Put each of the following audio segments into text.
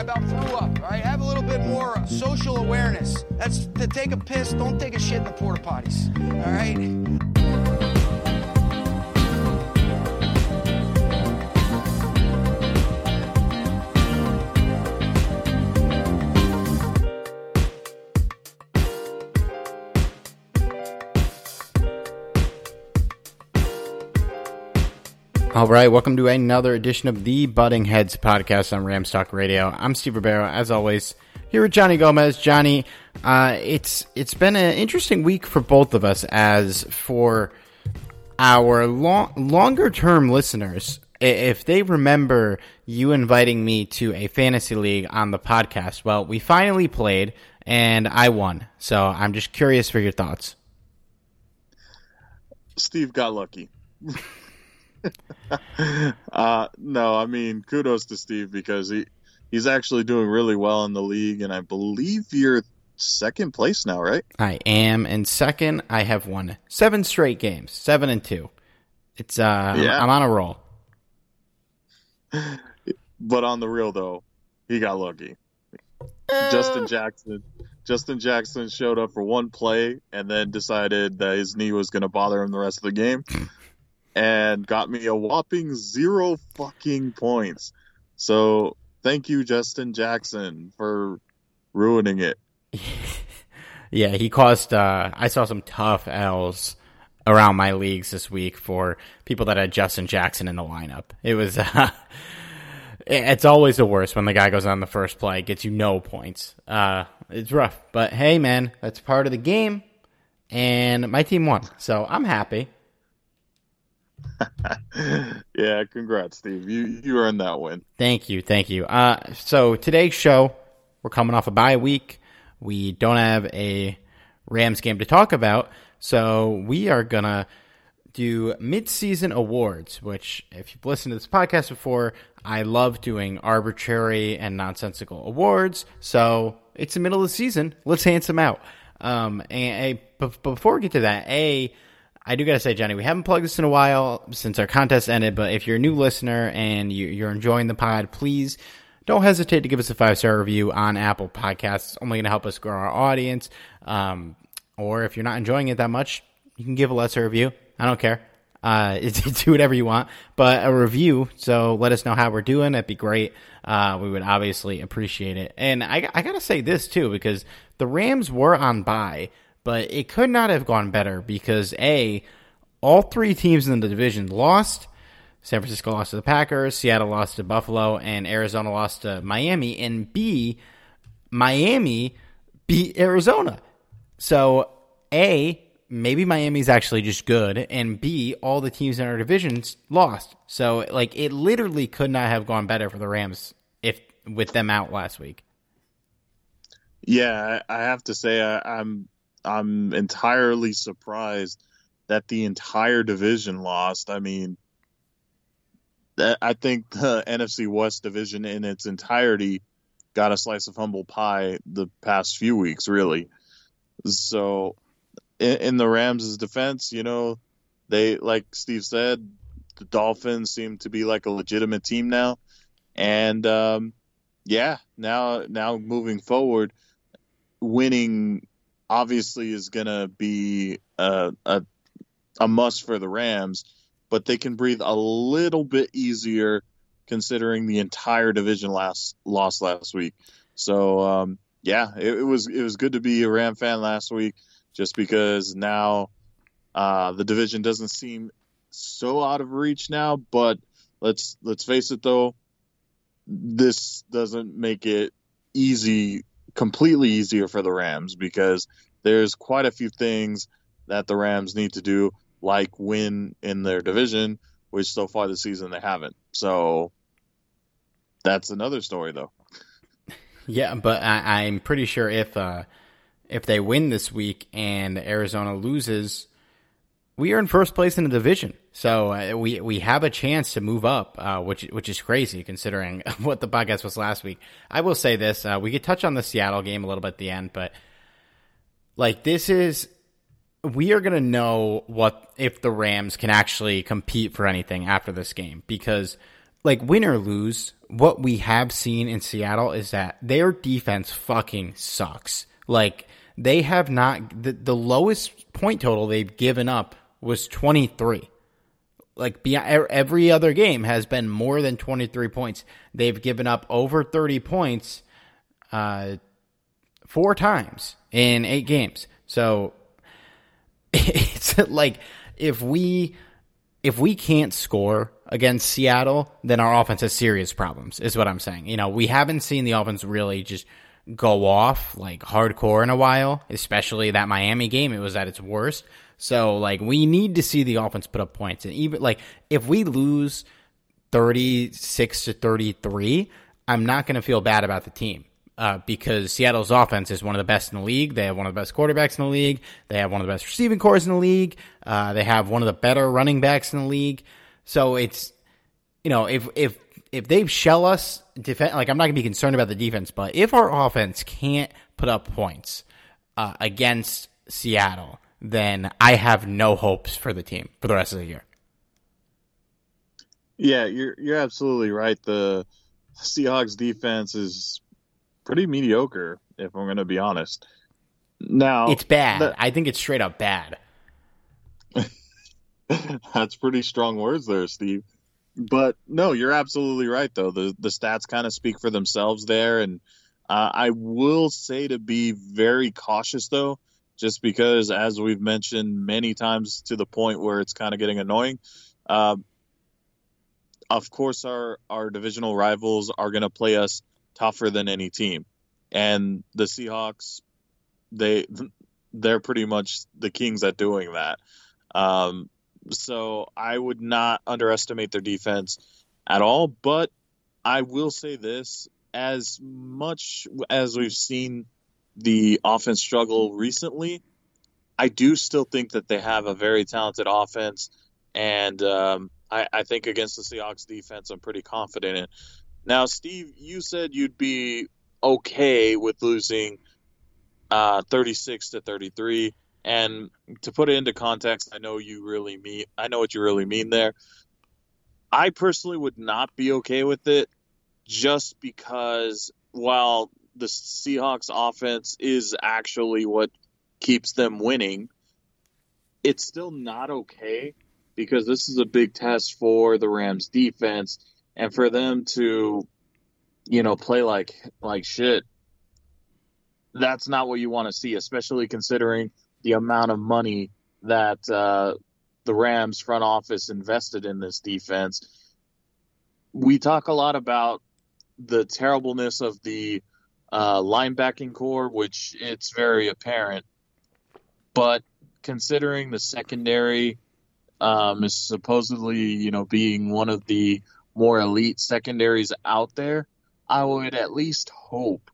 About threw up. Right? Have a little bit more social awareness. That's to take a piss, don't take a shit in the porta potties. All right? All right, welcome to another edition of the Butting Heads podcast on Ramstock Radio. I'm Steve Ribeiro, as always, here with Johnny Gomez. Johnny, uh, it's it's been an interesting week for both of us. As for our long, longer term listeners, if they remember you inviting me to a fantasy league on the podcast, well, we finally played and I won. So I'm just curious for your thoughts. Steve got lucky. uh, no, I mean kudos to Steve because he he's actually doing really well in the league, and I believe you're second place now, right? I am in second. I have won seven straight games, seven and two. It's uh, I'm- Yeah. I'm, on a roll. But on the real though, he got lucky. Justin Jackson, Justin Jackson showed up for one play and then decided that his knee was going to bother him the rest of the game, and got me a whopping zero fucking points. So thank you, Justin Jackson, for ruining it. Yeah, he caused. Uh, I saw some tough L's around my leagues this week for people that had Justin Jackson in the lineup. It was. Uh, it's always the worst when the guy goes on the first play, gets you no points. Uh, it's rough, but hey, man, that's part of the game, and my team won, so I'm happy. yeah, congrats, Steve. You you earned that win. Thank you, thank you. Uh, so today's show, we're coming off a bye week. We don't have a Rams game to talk about, so we are gonna do mid-season awards. Which, if you've listened to this podcast before, I love doing arbitrary and nonsensical awards. So it's the middle of the season. Let's hand some out. Um, and, and before we get to that, a I do gotta say, Johnny, we haven't plugged this in a while since our contest ended. But if you're a new listener and you, are enjoying the pod, please don't hesitate to give us a five star review on Apple Podcasts. It's only going to help us grow our audience. Um, or if you're not enjoying it that much, you can give a lesser review. I don't care. Uh, do whatever you want, but a review. So let us know how we're doing. That'd be great. Uh, we would obviously appreciate it. And I, I gotta say this too, because the Rams were on bye, but it could not have gone better because A, all three teams in the division lost. San Francisco lost to the Packers, Seattle lost to Buffalo, and Arizona lost to Miami. And B, Miami beat Arizona. So, A, maybe Miami's actually just good, and B, all the teams in our divisions lost. So, like, it literally could not have gone better for the Rams if with them out last week. Yeah, I have to say I, I'm I'm entirely surprised that the entire division lost. I mean, I think the NFC West division in its entirety got a slice of humble pie the past few weeks, really. So, in, in the Rams' defense, you know, they, like Steve said, the Dolphins seem to be like a legitimate team now. And, um, yeah, now, now moving forward, winning obviously is going to be a, a, a must for the Rams but they can breathe a little bit easier considering the entire division last lost last week. So um, yeah, it, it, was it was good to be a Ram fan last week, just because now uh, the division doesn't seem so out of reach now. But let's let's face it though, this doesn't make it easy completely easier for the Rams because there's quite a few things that the Rams need to do like win in their division, which so far this season they haven't. So that's another story, though. Yeah, but I, am pretty sure if uh, if they win this week and Arizona loses, we are in first place in the division. So uh, we we have a chance to move up, uh, which which is crazy considering what the podcast was last week. I will say this: uh, we could touch on the Seattle game a little bit at the end, but like this is we are going to know what if the Rams can actually compete for anything after this game because like win or lose, what we have seen in Seattle is that their defense fucking sucks. Like they have not the, the lowest point total they've given up was 23. Like every other game has been more than 23 points. They've given up over 30 points uh, four times in eight games. So it's like if we if we can't score against Seattle, then our offense has serious problems. Is what I'm saying. You know, we haven't seen the offense really just go off like hardcore in a while, especially that Miami game. It was at its worst. So like we need to see the offense put up points, and even like if we lose thirty six to thirty three, I'm not going to feel bad about the team uh, because Seattle's offense is one of the best in the league. They have one of the best quarterbacks in the league. They have one of the best receiving corps in the league. Uh, they have one of the better running backs in the league. So it's, you know, if if if they shell us, defend, like I'm not gonna be concerned about the defense, but if our offense can't put up points uh, against Seattle, then I have no hopes for the team for the rest of the year. Yeah, you're you're absolutely right. The Seahawks defense is pretty mediocre, if I'm going to be honest. Now it's bad. The, I think it's straight up bad. That's pretty strong words there, Steve. But no, you're absolutely right though. The the stats kind of speak for themselves there, and uh, I will say to be very cautious though, just because as we've mentioned many times to the point where it's kind of getting annoying. Uh, of course, our our divisional rivals are going to play us tougher than any team. And the Seahawks, they they're pretty much the kings at doing that. Um, so I would not underestimate their defense at all. But I will say this: as much as we've seen the offense struggle recently, I do still think that they have a very talented offense, and um, I, I, think against the Seahawks defense, I'm pretty confident in. Now, Steve, you said you'd be okay with losing uh, 36 to 33. And to put it into context, I know you really mean I know what you really mean there. I personally would not be okay with it just because while the Seahawks offense is actually what keeps them winning, it's still not okay because this is a big test for the Rams defense and for them to you know play like like shit. That's not what you want to see especially considering the amount of money that uh, the Rams front office invested in this defense. We talk a lot about the terribleness of the uh, linebacking corps which it's very apparent but considering the secondary um, is supposedly, you know, being one of the more elite secondaries out there, I would at least hope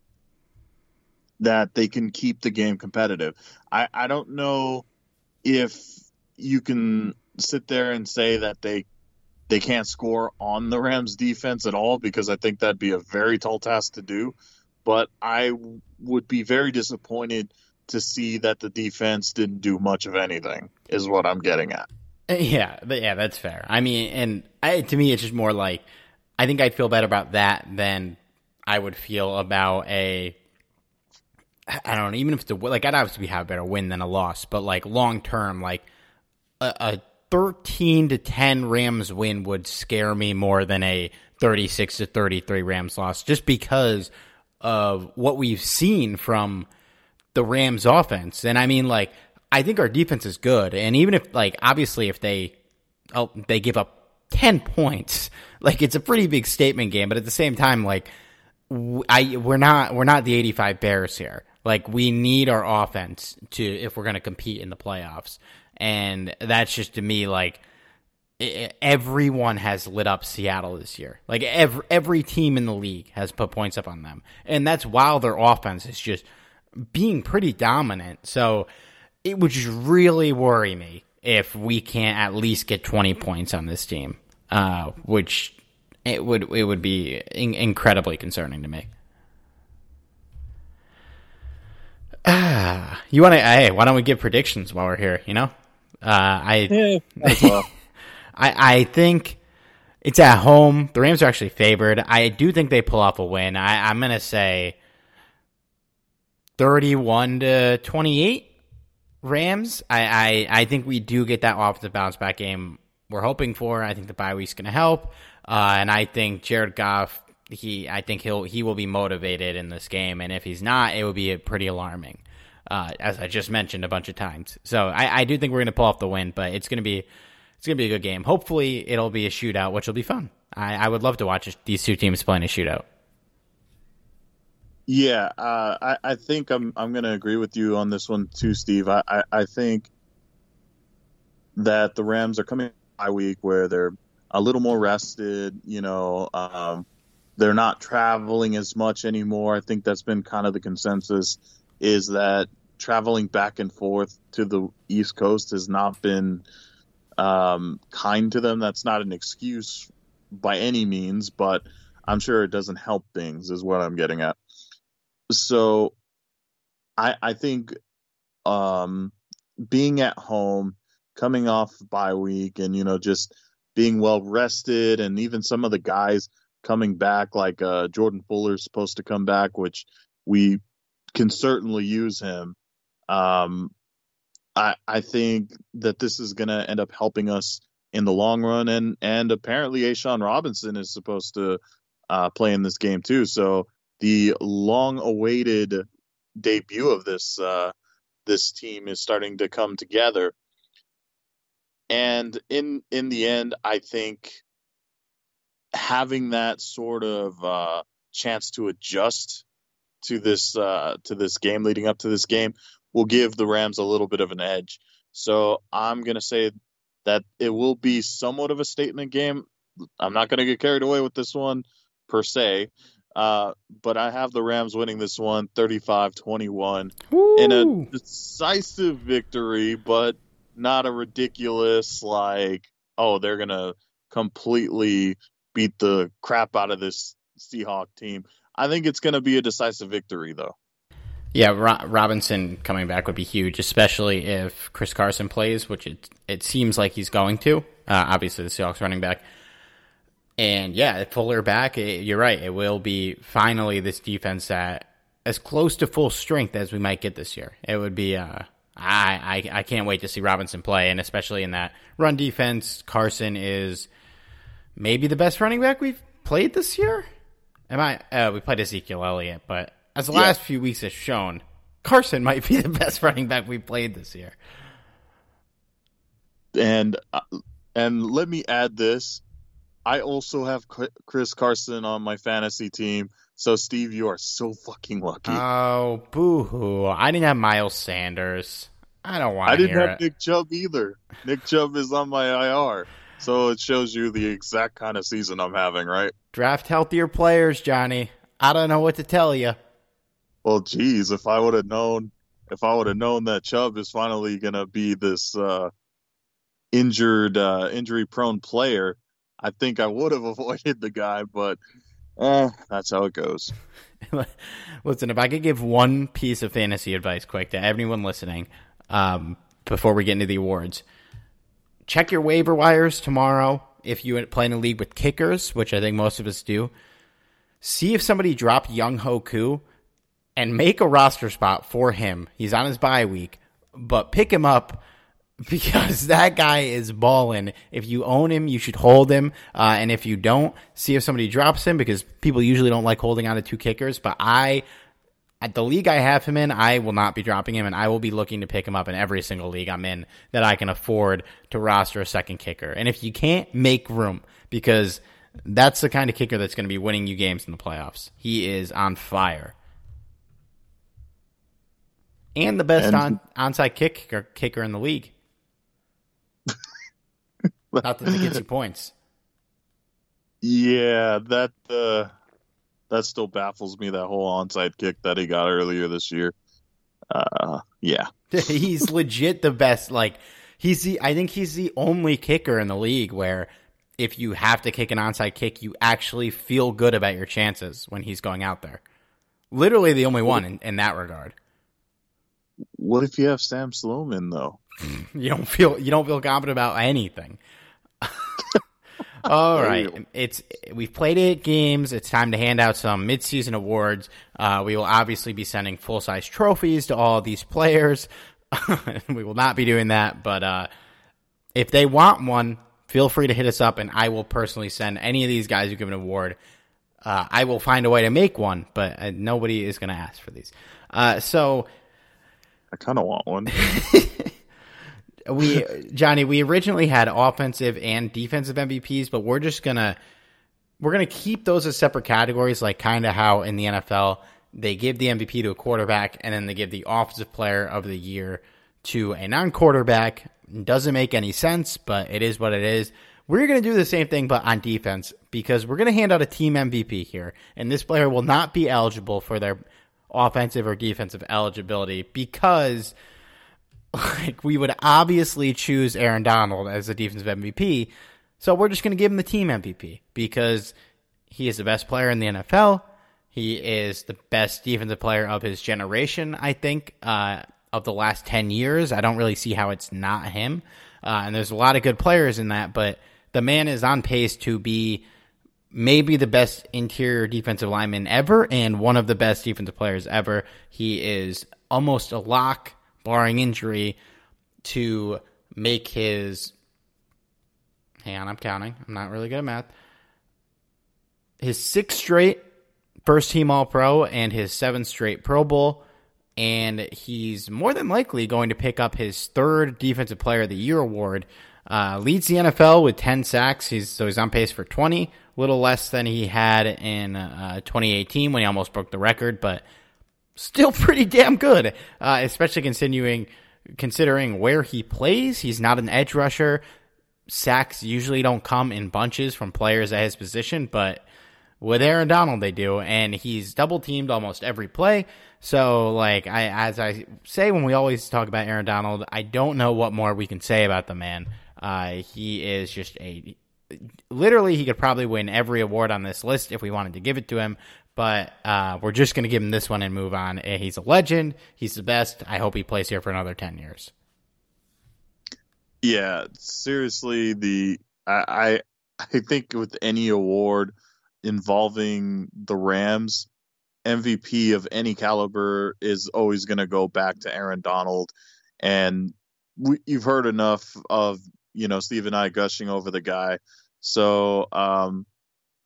that they can keep the game competitive. I, I don't know if you can sit there and say that they they can't score on the Rams defense at all because I think that'd be a very tall task to do. But I would be very disappointed to see that the defense didn't do much of anything. Is what I'm getting at. Uh, yeah, but yeah, that's fair. I mean, and I, to me, it's just more like I think I'd feel better about that than I would feel about a. I don't know. Even if the like, I'd obviously have a better win than a loss, but like long term, like a, a thirteen to ten Rams win would scare me more than a thirty six to thirty three Rams loss, just because of what we've seen from the Rams offense. And I mean, like I think our defense is good, and even if like obviously if they oh, they give up ten points, like it's a pretty big statement game. But at the same time, like I we're not we're not the eighty five Bears here. Like we need our offense to if we're going to compete in the playoffs, and that's just to me like everyone has lit up Seattle this year. Like every every team in the league has put points up on them, and that's while their offense is just being pretty dominant. So it would just really worry me if we can't at least get 20 points on this team, uh, which it would it would be in- incredibly concerning to me. Ah, you want to? Hey, why don't we give predictions while we're here? You know, uh, I, yeah, well. I I think it's at home. The Rams are actually favored. I do think they pull off a win. I, I'm gonna say thirty-one to twenty-eight. Rams, I, I, I think we do get that offensive bounce back game we're hoping for. I think the bye week's going to help, uh, and I think Jared Goff, he, I think he'll he will be motivated in this game, and if he's not, it would be pretty alarming, uh, as I just mentioned a bunch of times. So I, I do think we're going to pull off the win, but it's going to be it's going to be a good game. Hopefully, it'll be a shootout, which will be fun. I, I would love to watch these two teams playing a shootout. Yeah, uh, I, I think I'm I'm going to agree with you on this one too, Steve. I, I, I think that the Rams are coming by week where they're a little more rested. You know, um, they're not traveling as much anymore. I think that's been kind of the consensus is that traveling back and forth to the East Coast has not been um, kind to them. That's not an excuse by any means, but I'm sure it doesn't help things, is what I'm getting at so I I think um being at home, coming off bye week and you know just being well rested and even some of the guys coming back like uh Jordan Fuller's supposed to come back which we can certainly use him. Um I I think that this is going to end up helping us in the long run and and apparently A'Shawn Robinson is supposed to uh play in this game too. So the long-awaited debut of this uh, this team is starting to come together. And in in the end, I think having that sort of uh, chance to adjust to this uh, to this game leading up to this game will give the Rams a little bit of an edge. So I'm gonna say that it will be somewhat of a statement game. I'm not gonna get carried away with this one per se, uh, but I have the Rams winning this one 35 21 in a decisive victory, but not a ridiculous, like, oh, they're going to completely beat the crap out of this Seahawk team. I think it's going to be a decisive victory, though. Yeah, Ro- Robinson coming back would be huge, especially if Chris Carson plays, which it it seems like he's going to. Uh, obviously, the Seahawks running back. And yeah, Fuller back, it, you're right. It will be finally this defense that as close to full strength as we might get this year. It would be. Uh, I, I I can't wait to see Robinson play, and especially in that run defense, Carson is maybe the best running back we've played this year. Am I? Uh, we played Ezekiel Elliott, but as the Yeah. last few weeks have shown, Carson might be the best running back we played this year. And uh, and let me add this: I also have Chris Carson on my fantasy team. So Steve, you are so fucking lucky. Oh, boo hoo! I didn't have Miles Sanders. I don't want to. I didn't have it. Nick Chubb either. Nick Chubb is on my IR. So it shows you the exact kind of season I'm having, right? Draft healthier players, Johnny. I don't know what to tell you. Well, geez, if I would have known, if I would have known that Chubb is finally gonna be this uh, injured, uh, injury-prone player, I think I would have avoided the guy. But eh, that's how it goes. Listen, if I could give one piece of fantasy advice quick to everyone listening um, before we get into the awards, check your waiver wires tomorrow if you play in a league with kickers, which I think most of us do. See if somebody dropped Younghoe Koo and make a roster spot for him. He's on his bye week, but pick him up because that guy is balling. If you own him, you should hold him. Uh, and if you don't, see if somebody drops him because people usually don't like holding on to two kickers. But I, at the league I have him in, I will not be dropping him and I will be looking to pick him up in every single league I'm in that I can afford to roster a second kicker. And if you can't make room because that's the kind of kicker that's going to be winning you games in the playoffs. He is on fire. And the best And- on onside kick kicker, kicker in the league. Not that it gets you points. Yeah, that uh, that still baffles me. That whole onside kick that he got earlier this year. Uh, yeah, he's legit the best. Like he's the I think he's the only kicker in the league where if you have to kick an onside kick, you actually feel good about your chances when he's going out there. Literally the only one in, in that regard. What if you have Sam Sloman though? You don't feel you don't feel confident about anything. All right, it's we've played eight games. It's time to hand out some midseason awards. Uh, we will obviously be sending full size trophies to all these players. we will not be doing that, but uh, if they want one, feel free to hit us up, and I will personally send any of these guys who give an award. Uh, I will find a way to make one, but uh, nobody is going to ask for these. Uh, so I kind of want one. we Johnny, we originally had offensive and defensive MVPs, but we're just gonna we're gonna keep those as separate categories, like kind of how in the NFL they give the MVP to a quarterback and then they give the offensive player of the year to a non-quarterback. Doesn't make any sense, but it is what it is. We're going to do the same thing, but on defense, because we're going to hand out a team MVP here, and this player will not be eligible for their offensive or defensive eligibility because like we would obviously choose Aaron Donald as the defensive MVP. So we're just going to give him the team MVP because he is the best player in the NFL. He is the best defensive player of his generation, I think, uh, of the last 10 years. I don't really see how it's not him. Uh, and there's a lot of good players in that, but the man is on pace to be maybe the best interior defensive lineman ever and one of the best defensive players ever. He is almost a lock, barring injury, to make his. Hang on, I'm counting. I'm not really good at math. His sixth straight first team All Pro and his seventh straight Pro Bowl. And he's more than likely going to pick up his third Defensive Player of the Year award. Uh, leads the NFL with 10 sacks. He's so he's on pace for 20, a little less than he had in uh, 2018 when he almost broke the record, but still pretty damn good. Uh, especially considering considering where he plays. He's not an edge rusher. Sacks usually don't come in bunches from players at his position, but with Aaron Donald they do, and he's double teamed almost every play. So, like I as I say when we always talk about Aaron Donald, I don't know what more we can say about the man. Uh, he is just a literally he could probably win every award on this list if we wanted to give it to him. But uh, we're just going to give him this one and move on. Eh, he's a legend. He's the best. I hope he plays here for another ten years. Yeah, seriously, the I I, I think with any award involving the Rams, MVP of any caliber is always going to go back to Aaron Donald, and we, you've heard enough of you know Steve and I gushing over the guy. So um,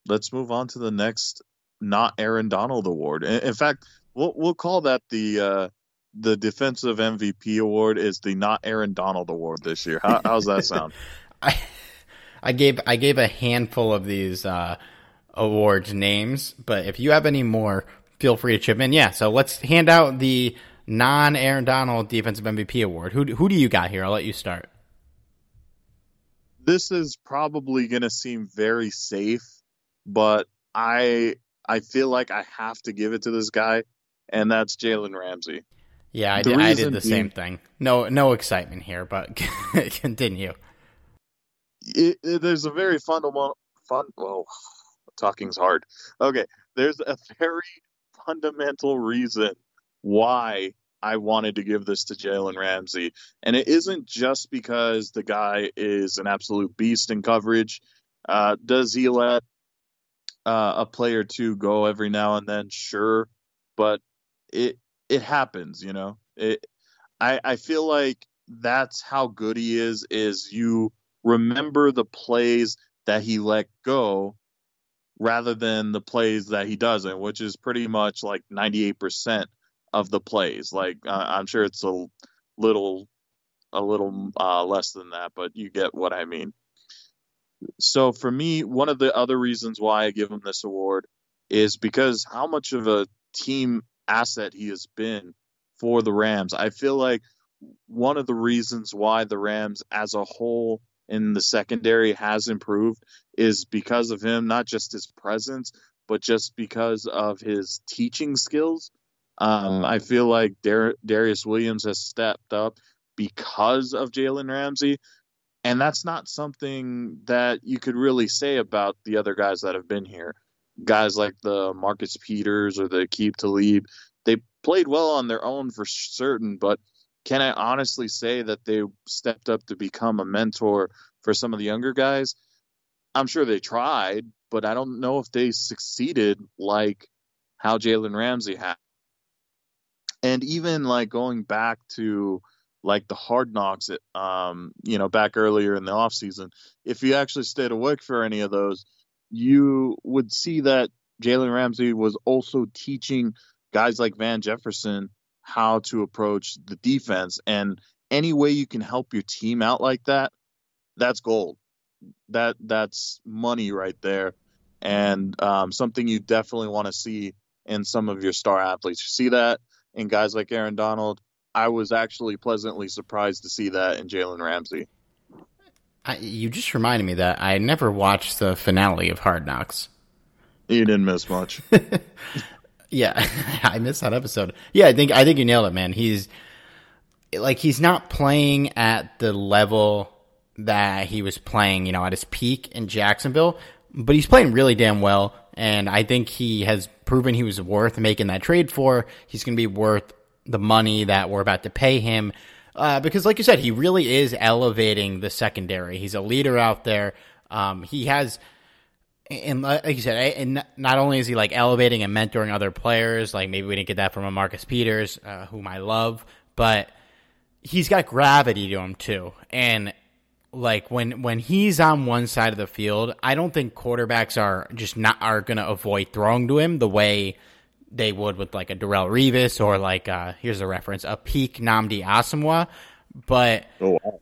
let's move on to the next not Aaron Donald award. In, in fact, we'll we'll call that the uh, the defensive MVP award is the not Aaron Donald award this year. How, how's that sound? I I gave I gave a handful of these uh, awards names, but if you have any more, feel free to chip in. Yeah, so let's hand out the non Aaron Donald defensive MVP award. Who who do you got here? I'll let you start. This is probably going to seem very safe, but I I feel like I have to give it to this guy, and that's Jalen Ramsey. Yeah, I did, I did the same thing. No, no excitement here, but continue. It, it, there's a very fundamental fun. Well, talking's hard. Okay, there's a very fundamental reason why I wanted to give this to Jalen Ramsey, and it isn't just because the guy is an absolute beast in coverage. Uh, does he let uh, a player two go every now and then? Sure, but it it happens, you know. It I I feel like that's how good he is is you remember the plays that he let go rather than the plays that he doesn't, which is pretty much like 98% of the plays. Like uh, I'm sure it's a little a little uh, less than that, but you get what I mean. So for me, one of the other reasons why I give him this award is because how much of a team asset he has been for the Rams. I feel like one of the reasons why the Rams as a whole in the secondary has improved is because of him, not just his presence, but just because of his teaching skills. Um, I feel like Dar- Darious Williams has stepped up because of Jalen Ramsey. And that's not something that you could really say about the other guys that have been here guys like the Marcus Peters or the Aqib Talib, they played well on their own for certain, but can I honestly say that they stepped up to become a mentor for some of the younger guys? I'm sure they tried, but I don't know if they succeeded like how Jalen Ramsey had. And even like going back to like the hard knocks, um, you know, back earlier in the off season, if you actually stayed awake for any of those, you would see that Jalen Ramsey was also teaching guys like Van Jefferson how to approach the defense. And any way you can help your team out like that, that's gold. That that's money right there, and um, something you definitely want to see in some of your star athletes. You see that in guys like Aaron Donald. I was actually pleasantly surprised to see that in Jalen Ramsey. I, you just reminded me that I never watched the finale of Hard Knocks. You didn't miss much. yeah, I missed that episode. Yeah, I think I think you nailed it, man. He's like he's not playing at the level that he was playing, you know, at his peak in Jacksonville, but he's playing really damn well, and I think he has proven he was worth making that trade for. He's going to be worth the money that we're about to pay him. Uh, because, like you said, he really is elevating the secondary. He's a leader out there. Um, he has, and like you said, and not only is he like elevating and mentoring other players, like maybe we didn't get that from a Marcus Peters, uh, whom I love, but he's got gravity to him too. And like when when he's on one side of the field, I don't think quarterbacks are just not are going to avoid throwing to him the way they would with like a Darrelle Revis or like uh here's a reference a peak Nnamdi Asomugha, but oh, wow.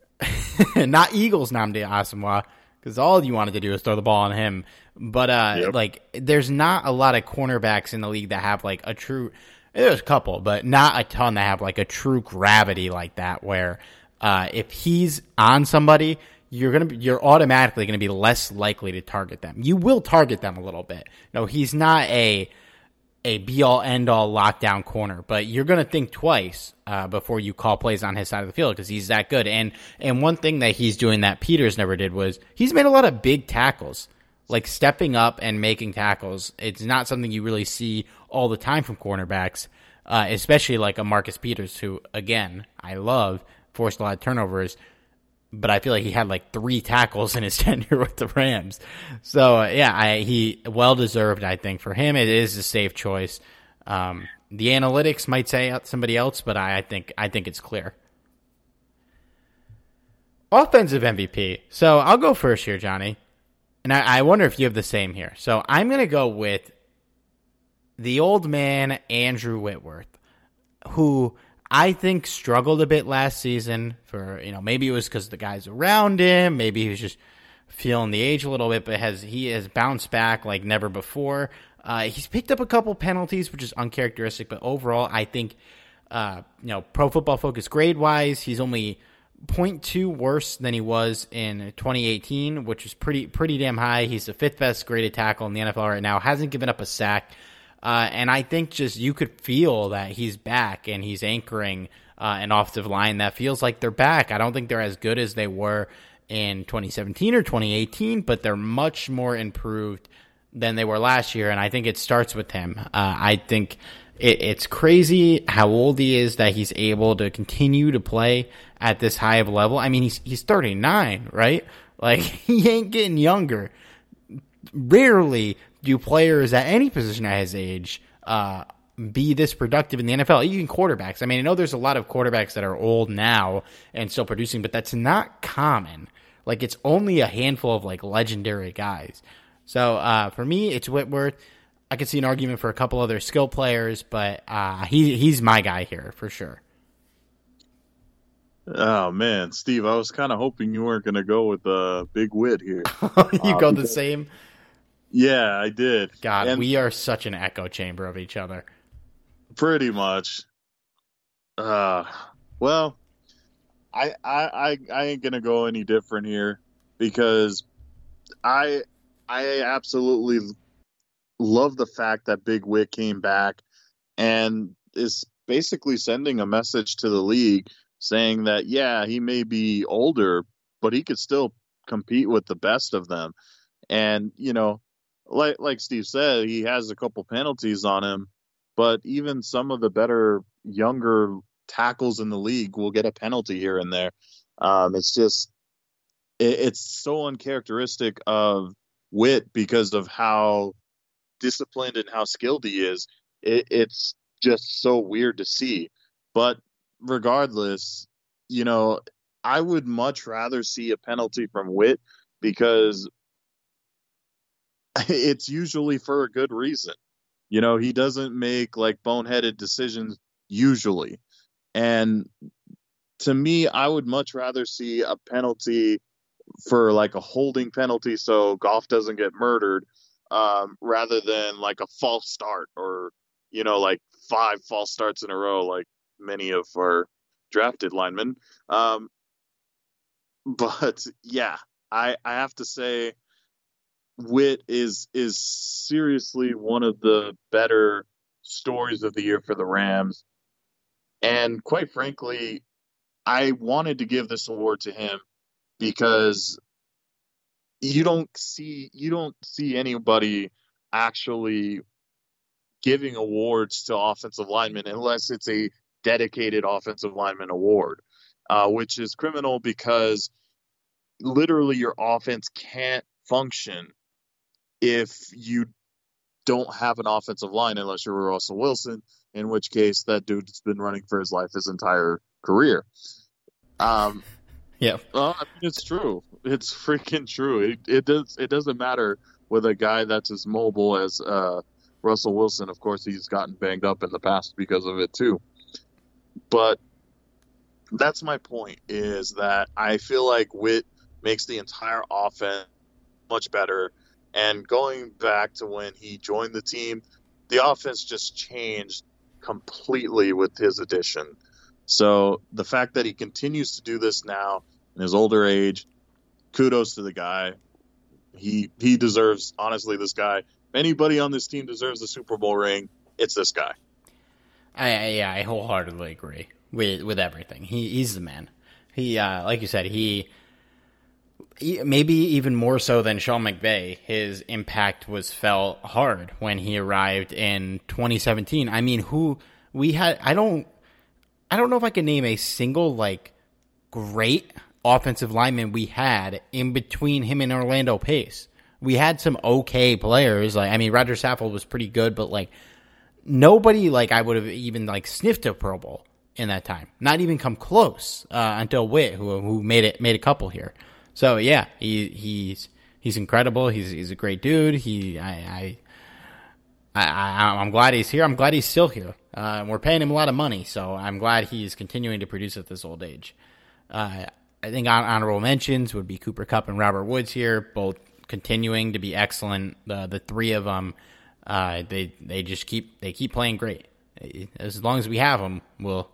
not Eagles Nnamdi Asomugha because all you wanted to do is throw the ball on him. But uh, yep. like there's not a lot of cornerbacks in the league that have like a true. There's a couple, but not a ton that have like a true gravity like that. Where uh, if he's on somebody, you're gonna be, you're automatically gonna be less likely to target them. You will target them a little bit. No, he's not a a be all end all lockdown corner, but you're to think twice uh, before you call plays on his side of the field because he's that good. And and one thing that he's doing that Peters never did was he's made a lot of big tackles, like stepping up and making tackles. It's not something you really see all the time from cornerbacks, uh, especially like a Marcus Peters, who again I love, forced a lot of turnovers but I feel like he had like three tackles in his tenure with the Rams. So yeah, I, he well deserved. I think for him, it is a safe choice. Um, the analytics might say somebody else, but I, I think I think it's clear. Offensive MVP. So I'll go first here, Johnny, and I, I wonder if you have the same here. So I'm going to go with the old man Andrew Whitworth, who I think struggled a bit last season for, you know, maybe it was because the guys around him, maybe he was just feeling the age a little bit, but has he has bounced back like never before. Uh, he's picked up a couple penalties, which is uncharacteristic, but overall, I think, uh, you know, Pro Football Focus grade wise, he's only 0.2 worse than he was in 2018, which is pretty pretty damn high. He's the fifth best graded tackle in the NFL right now. Hasn't given up a sack. Uh, and I think just you could feel that he's back and he's anchoring uh, an offensive line that feels like they're back. I don't think they're as good as they were in 2017 or 2018, but they're much more improved than they were last year. And I think it starts with him. Uh, I think it, it's crazy how old he is that he's able to continue to play at this high of a level. I mean, he's he's 39, right? Like he ain't getting younger. Rarely do players at any position at his age uh, be this productive in the NFL? Even quarterbacks. I mean, I know there's a lot of quarterbacks that are old now and still producing, but that's not common. Like it's only a handful of like legendary guys. So uh, for me, it's Whitworth. I could see an argument for a couple other skill players, but uh, he he's my guy here for sure. Oh man, Steve, I was kind of hoping you weren't going to go with a uh, big wit here. you um, go the same. Yeah, I did. God, and we are such an echo chamber of each other. Pretty much. Uh, well, I I I, I ain't gonna go any different here because I I absolutely love the fact that Big Wit came back and is basically sending a message to the league saying that yeah he may be older but he could still compete with the best of them and you know like like Steve said, he has a couple penalties on him, but even some of the better younger tackles in the league will get a penalty here and there. Um, it's just it, it's so uncharacteristic of Wit because of how disciplined and how skilled he is. It, it's just so weird to see. But regardless, you know, I would much rather see a penalty from Wit because it's usually for a good reason. You know, he doesn't make like boneheaded decisions usually. And to me, I would much rather see a penalty for like a holding penalty so Goff doesn't get murdered um, rather than like a false start or, you know, like five false starts in a row, like many of our drafted linemen. Um, but yeah, I, I have to say, Wit is is seriously one of the better stories of the year for the Rams. And quite frankly, I wanted to give this award to him because you don't see you don't see anybody actually giving awards to offensive linemen unless it's a dedicated offensive lineman award, uh, which is criminal because literally your offense can't function if you don't have an offensive line unless you're Russell Wilson, in which case that dude's been running for his life his entire career. Um, yeah. Well, I mean, it's true. It's freaking true. It, it does. It doesn't matter with a guy that's as mobile as uh, Russell Wilson. Of course, he's gotten banged up in the past because of it too. But that's my point. Is that I feel like Wit makes the entire offense much better and going back to when he joined the team, the offense just changed completely with his addition. So the fact that he continues to do this now in his older age, kudos to the guy. He he deserves honestly this guy. If anybody on this team deserves a Super Bowl ring, it's this guy. I, yeah, I wholeheartedly agree with with everything. He he's the man. He uh, like you said, he maybe even more so than Sean McVay. His impact was felt hard when he arrived in 2017. I mean, who we had? I don't I don't know if I can name a single like great offensive lineman we had in between him and Orlando Pace. We had some okay players. Like I mean, Roger Saffold was pretty good, but like nobody like I would have even like sniffed a Pro Bowl in that time. Not even come close uh, until Witt, who who made it made a couple here. So yeah, he he's he's incredible. He's he's a great dude. He I I. I, am glad he's here. I'm glad he's still here. Uh, we're paying him a lot of money, so I'm glad he's continuing to produce at this old age. Uh, I think honorable mentions would be Cooper Kupp and Robert Woods here, both continuing to be excellent. Uh, the three of them, uh, they they just keep they keep playing great. As long as we have them, we'll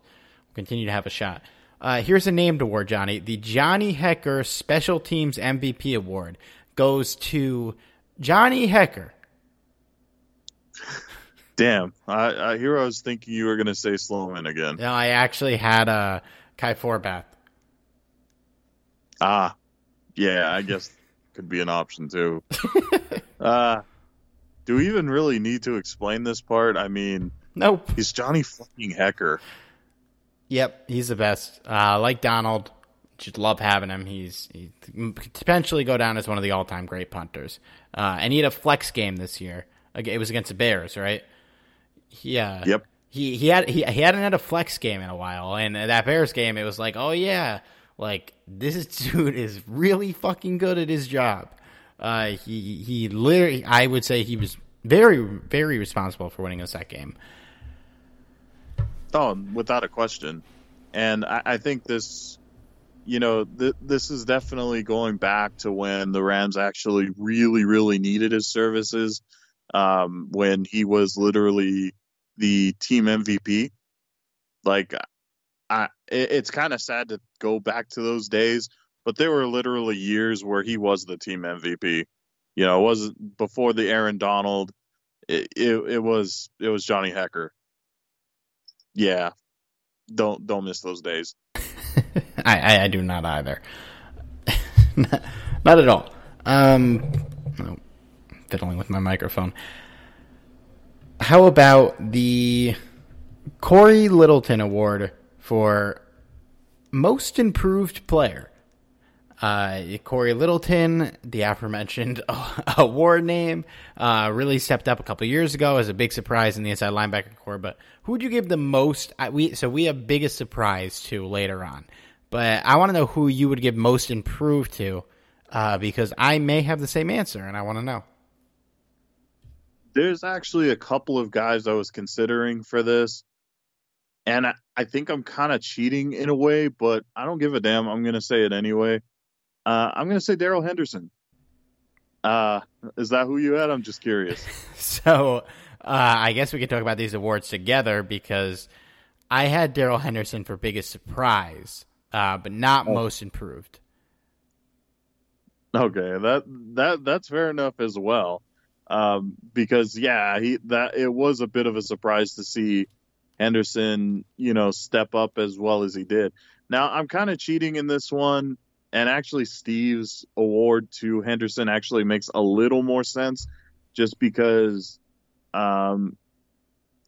continue to have a shot. Uh, here's a named award, Johnny. The Johnny Hekker Special Teams MVP Award goes to Johnny Hekker. Damn, I, I hear I was thinking you were going to say Sloman again. No, I actually had a uh, Kai Forbath. Ah, yeah, I guess could be an option too. uh, do we even really need to explain this part? I mean, nope. He's Johnny fucking Hekker. Yep, he's the best. Uh, like Donald, just love having him. He's he could potentially go down as one of the all-time great punters. Uh, and he had a flex game this year. It was against the Bears, right? Yeah. Uh, yep. He he had he, he hadn't had a flex game in a while, and that Bears game, it was like, oh yeah, like this dude is really fucking good at his job. Uh, he he literally, I would say he was very very responsible for winning us that game. Oh, without a question. And I, I think this, you know, th- this is definitely going back to when the Rams actually really, really needed his services. Um, when he was literally the team MVP. Like, I, it, it's kind of sad to go back to those days, but there were literally years where he was the team MVP. You know, it wasn't before the Aaron Donald. It, it, it was it was Johnny Hekker yeah, don't don't miss those days. I, I, do not either. not, at all. Um, oh, fiddling with my microphone. How about the Cory Littleton Award for most improved player? Uh, Cory Littleton, the aforementioned award name, uh, really stepped up a couple years ago as a big surprise in the inside linebacker core. But who would you give the most? we so we have biggest surprise to later on, but I want to know who you would give most improved to, uh, because I may have the same answer and I want to know. There's actually a couple of guys I was considering for this, and I, I think I'm kind of cheating in a way, but I don't give a damn. I'm gonna say it anyway. Uh, I'm going to say Darrell Henderson. Uh, is that who you had? I'm just curious. so, uh, I guess we could talk about these awards together because I had Darrell Henderson for biggest surprise, uh, but not oh. most improved. Okay, that that that's fair enough as well. Um, because yeah, he that it was a bit of a surprise to see Henderson, you know, step up as well as he did. Now I'm kind of cheating in this one and actually, Steve's award to Henderson actually makes a little more sense just because um,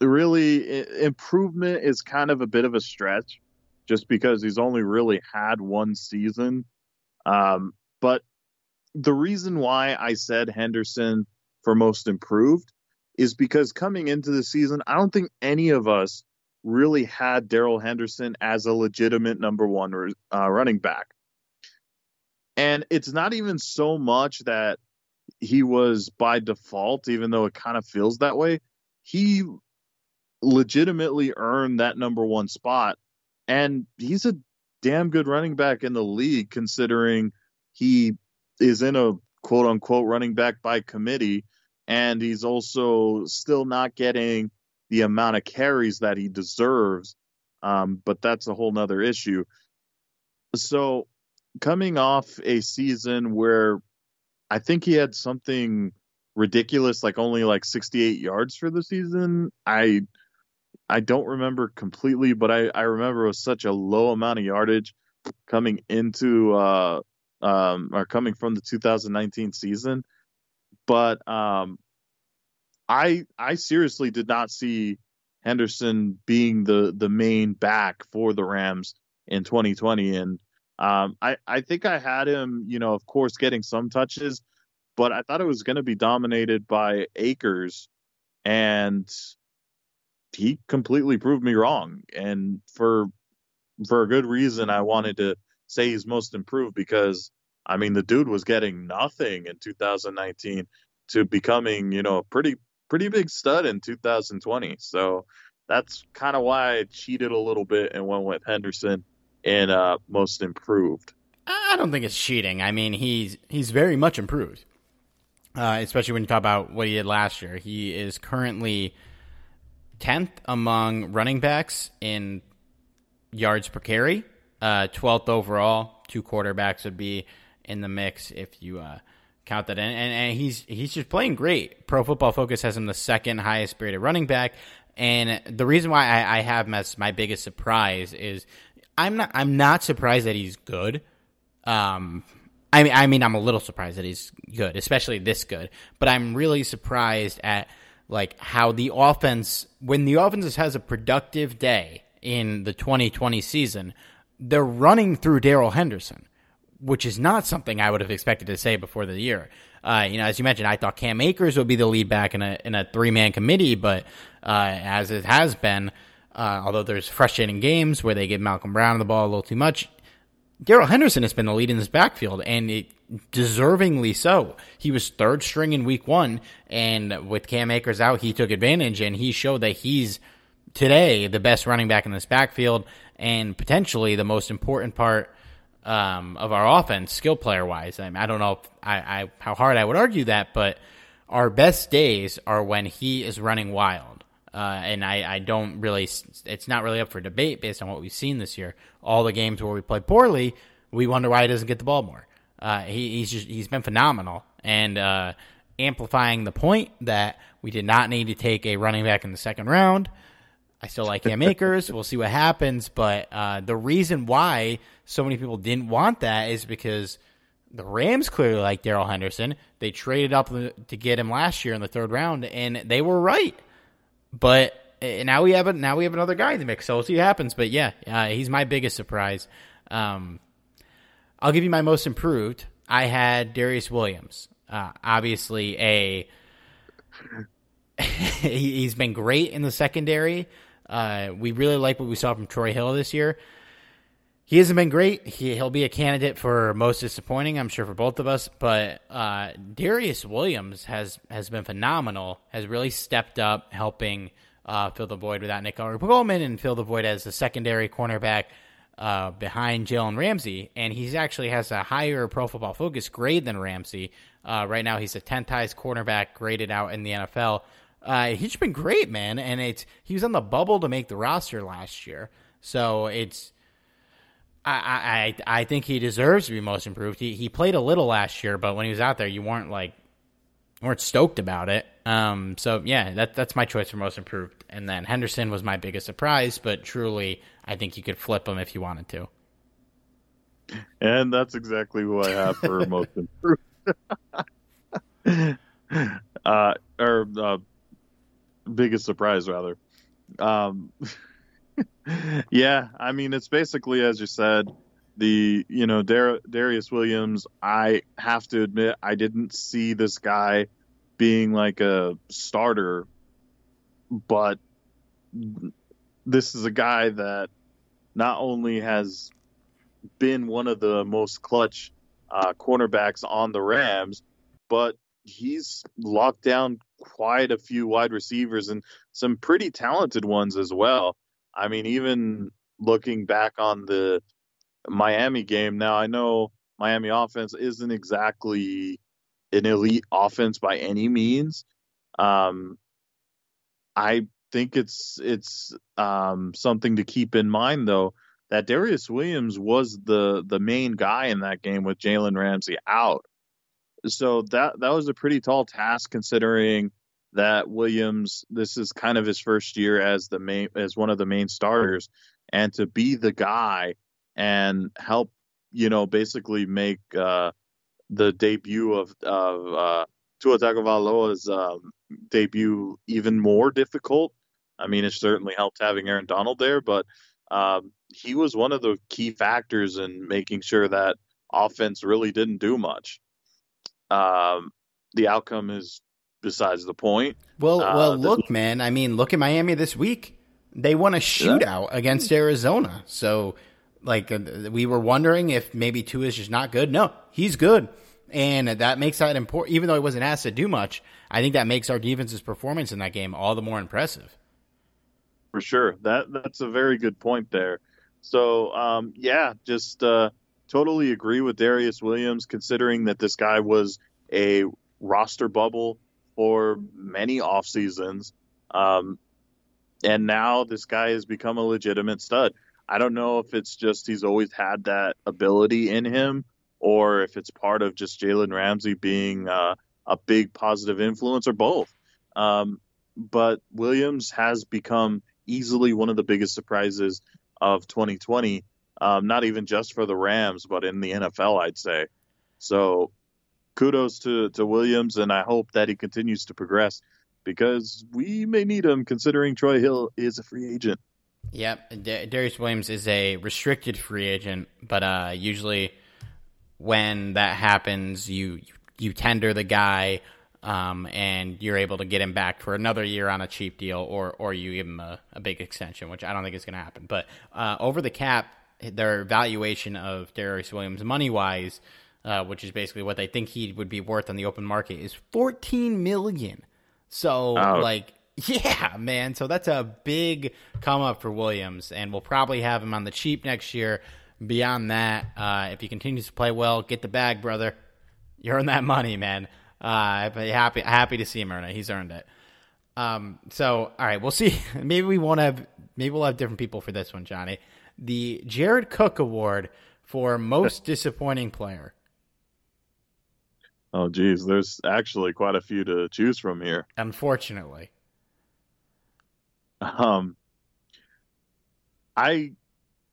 really improvement is kind of a bit of a stretch just because he's only really had one season. Um, but the reason why I said Henderson for most improved is because coming into the season, I don't think any of us really had Darrell Henderson as a legitimate number one uh, running back. And it's not even so much that he was by default, even though it kind of feels that way. He legitimately earned that number one spot. And he's a damn good running back in the league, considering he is in a quote unquote running back by committee. And he's also still not getting the amount of carries that he deserves. Um, but that's a whole nother issue. So coming off a season where I think he had something ridiculous, like only like 68 yards for the season. I I don't remember completely, but I, I remember it was such a low amount of yardage coming into uh um or coming from the 2019 season. But um I I seriously did not see Henderson being the the main back for the Rams in 2020 and um I I think I had him, you know, of course getting some touches, but I thought it was going to be dominated by Akers and he completely proved me wrong and for for a good reason I wanted to say he's most improved because I mean the dude was getting nothing in 2019 to becoming, you know, a pretty pretty big stud in 2020. So that's kind of why I cheated a little bit and went with Henderson in uh, most improved. I don't think it's cheating. I mean, he's he's very much improved, uh, especially when you talk about what he did last year. He is currently tenth among running backs in yards per carry, uh, twelfth overall. Two quarterbacks would be in the mix if you uh, count that in. And, and he's he's just playing great. Pro Football Focus has him the second highest rated running back. And the reason why I, I have him as my biggest surprise is I'm not I'm not surprised that he's good. Um, I mean I mean I'm a little surprised that he's good, especially this good. But I'm really surprised at like how the offense when the offense has a productive day in the 2020 season, they're running through Darrell Henderson which is not something I would have expected to say before the year. Uh, you know, as you mentioned, I thought Cam Akers would be the lead back in a in a three man committee, but uh, as it has been, uh, although there's frustrating games where they give Malcolm Brown the ball a little too much, Darrell Henderson has been the lead in this backfield, and it, deservingly so. He was third string in Week One, and with Cam Akers out, he took advantage, and he showed that he's today the best running back in this backfield, and potentially the most important part um, of our offense, skill player wise. I, mean, I don't know I, I, how hard I would argue that, but our best days are when he is running wild. Uh, and I, I don't really, it's not really up for debate based on what we've seen this year. All the games where we play poorly, we wonder why he doesn't get the ball more. Uh, he, he's just, he's been phenomenal and uh, amplifying the point that we did not need to take a running back in the second round. I still like Cam Akers. We'll see what happens. But uh, the reason why so many people didn't want that is because the Rams clearly like Darrell Henderson. They traded up to get him last year in the third round, and they were right. But uh, now we have a, now we have another guy in the mix. So we'll see what happens. But yeah, uh, he's my biggest surprise. Um, I'll give you my most improved. I had Darious Williams. Uh, obviously, a he, has been great in the secondary. Uh, we really like what we saw from Troy Hill this year. He hasn't been great. He, he'll be a candidate for most disappointing, I'm sure, for both of us. But uh, Darious Williams has has been phenomenal. Has really stepped up, helping uh, fill the void without Nick Coleman and fill the void as a secondary cornerback uh, behind Jalen Ramsey. And he actually has a higher Pro Football Focus grade than Ramsey. Uh, right now, he's the 10th highest cornerback graded out in the NFL. Uh, he's been great, man, and it's he was on the bubble to make the roster last year, so it's. I, I I think he deserves to be most improved. He he played a little last year, but when he was out there, you weren't like weren't stoked about it. Um, so yeah, that that's my choice for most improved. And then Henderson was my biggest surprise, but truly, I think you could flip him if you wanted to. And that's exactly who I have for most improved. uh, or uh, biggest surprise rather. Um, yeah, I mean it's basically as you said, the you know Dar- Darious Williams. I have to admit I didn't see this guy being like a starter, but this is a guy that not only has been one of the most clutch uh, cornerbacks on the Rams, but he's locked down quite a few wide receivers and some pretty talented ones as well. I mean, even looking back on the Miami game, now I know Miami offense isn't exactly an elite offense by any means. Um, I think it's it's um, something to keep in mind though that Darious Williams was the the main guy in that game with Jalen Ramsey out. so that that was a pretty tall task considering that Williams this is kind of his first year as the main as one of the main starters and to be the guy and help you know basically make uh, the debut of of uh, Tua Tagovailoa's um, debut even more difficult. I mean, it certainly helped having Aaron Donald there, but um, he was one of the key factors in making sure that offense really didn't do much. Um, the outcome is besides the point. Well, uh, well, look, man. I mean, look at Miami this week. They won a shootout yeah. against Arizona. So, like, uh, we were wondering if maybe Tua is just not good. No, he's good and that makes that important. Even though he wasn't asked to do much, I think that makes our defense's performance in that game all the more impressive. For sure, that that's a very good point there. So, um, yeah, just uh, totally agree with Darious Williams, considering that this guy was a roster bubble for many off seasons, um, and now this guy has become a legitimate stud. I don't know if it's just he's always had that ability in him or if it's part of just Jalen Ramsey being uh, a big positive influence, or both. Um, but Williams has become easily one of the biggest surprises of 2020. Um, not even just for the Rams, but in the NFL, I'd say. So, kudos to to Williams, and I hope that he continues to progress because we may need him, considering Troy Hill is a free agent. Yep, Darious Williams is a restricted free agent, but uh, usually when that happens, you you tender the guy, um, and you're able to get him back for another year on a cheap deal, or or you give him a, a big extension, which I don't think is going to happen. But uh, over the cap, their valuation of Darious Williams money wise, uh, which is basically what they think he would be worth on the open market, is 14 million. So oh. like. Yeah, man. So that's a big come up for Williams, and we'll probably have him on the cheap next year. Beyond that, uh, if he continues to play well, get the bag, brother. You earn that money, man. Uh, happy happy to see him earn it. He's earned it. Um, so all right, we'll see. maybe we won't have. Maybe we'll have different people for this one, Johnny. The Jared Cook Award for most disappointing player. Oh, geez, there's actually quite a few to choose from here. Unfortunately. Um, I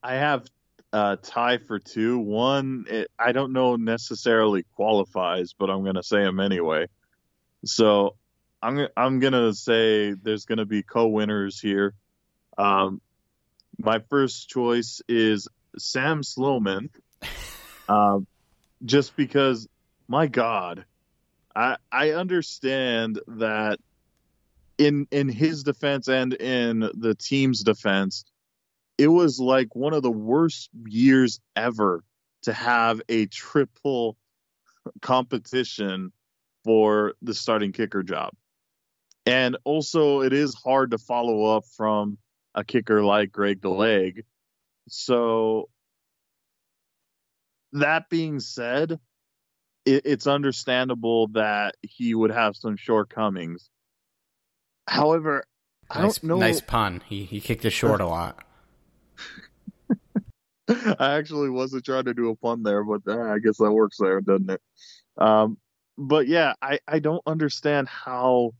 I have uh, tie for two. One, it, I don't know necessarily qualifies, but I'm going to say them anyway. So I'm I'm going to say there's going to be co-winners here. Um, my first choice is Sam Sloman, uh, just because, my God, I I understand that in in his defense and in the team's defense it was like one of the worst years ever to have a triple competition for the starting kicker job. And also, it is hard to follow up from a kicker like Greg the Leg. So, that being said, it, it's understandable that he would have some shortcomings. However, I nice, don't know. Nice pun. He he kicked it short a lot. I actually wasn't trying to do a pun there, but uh, I guess that works there, doesn't it? Um, but yeah, I, I don't understand how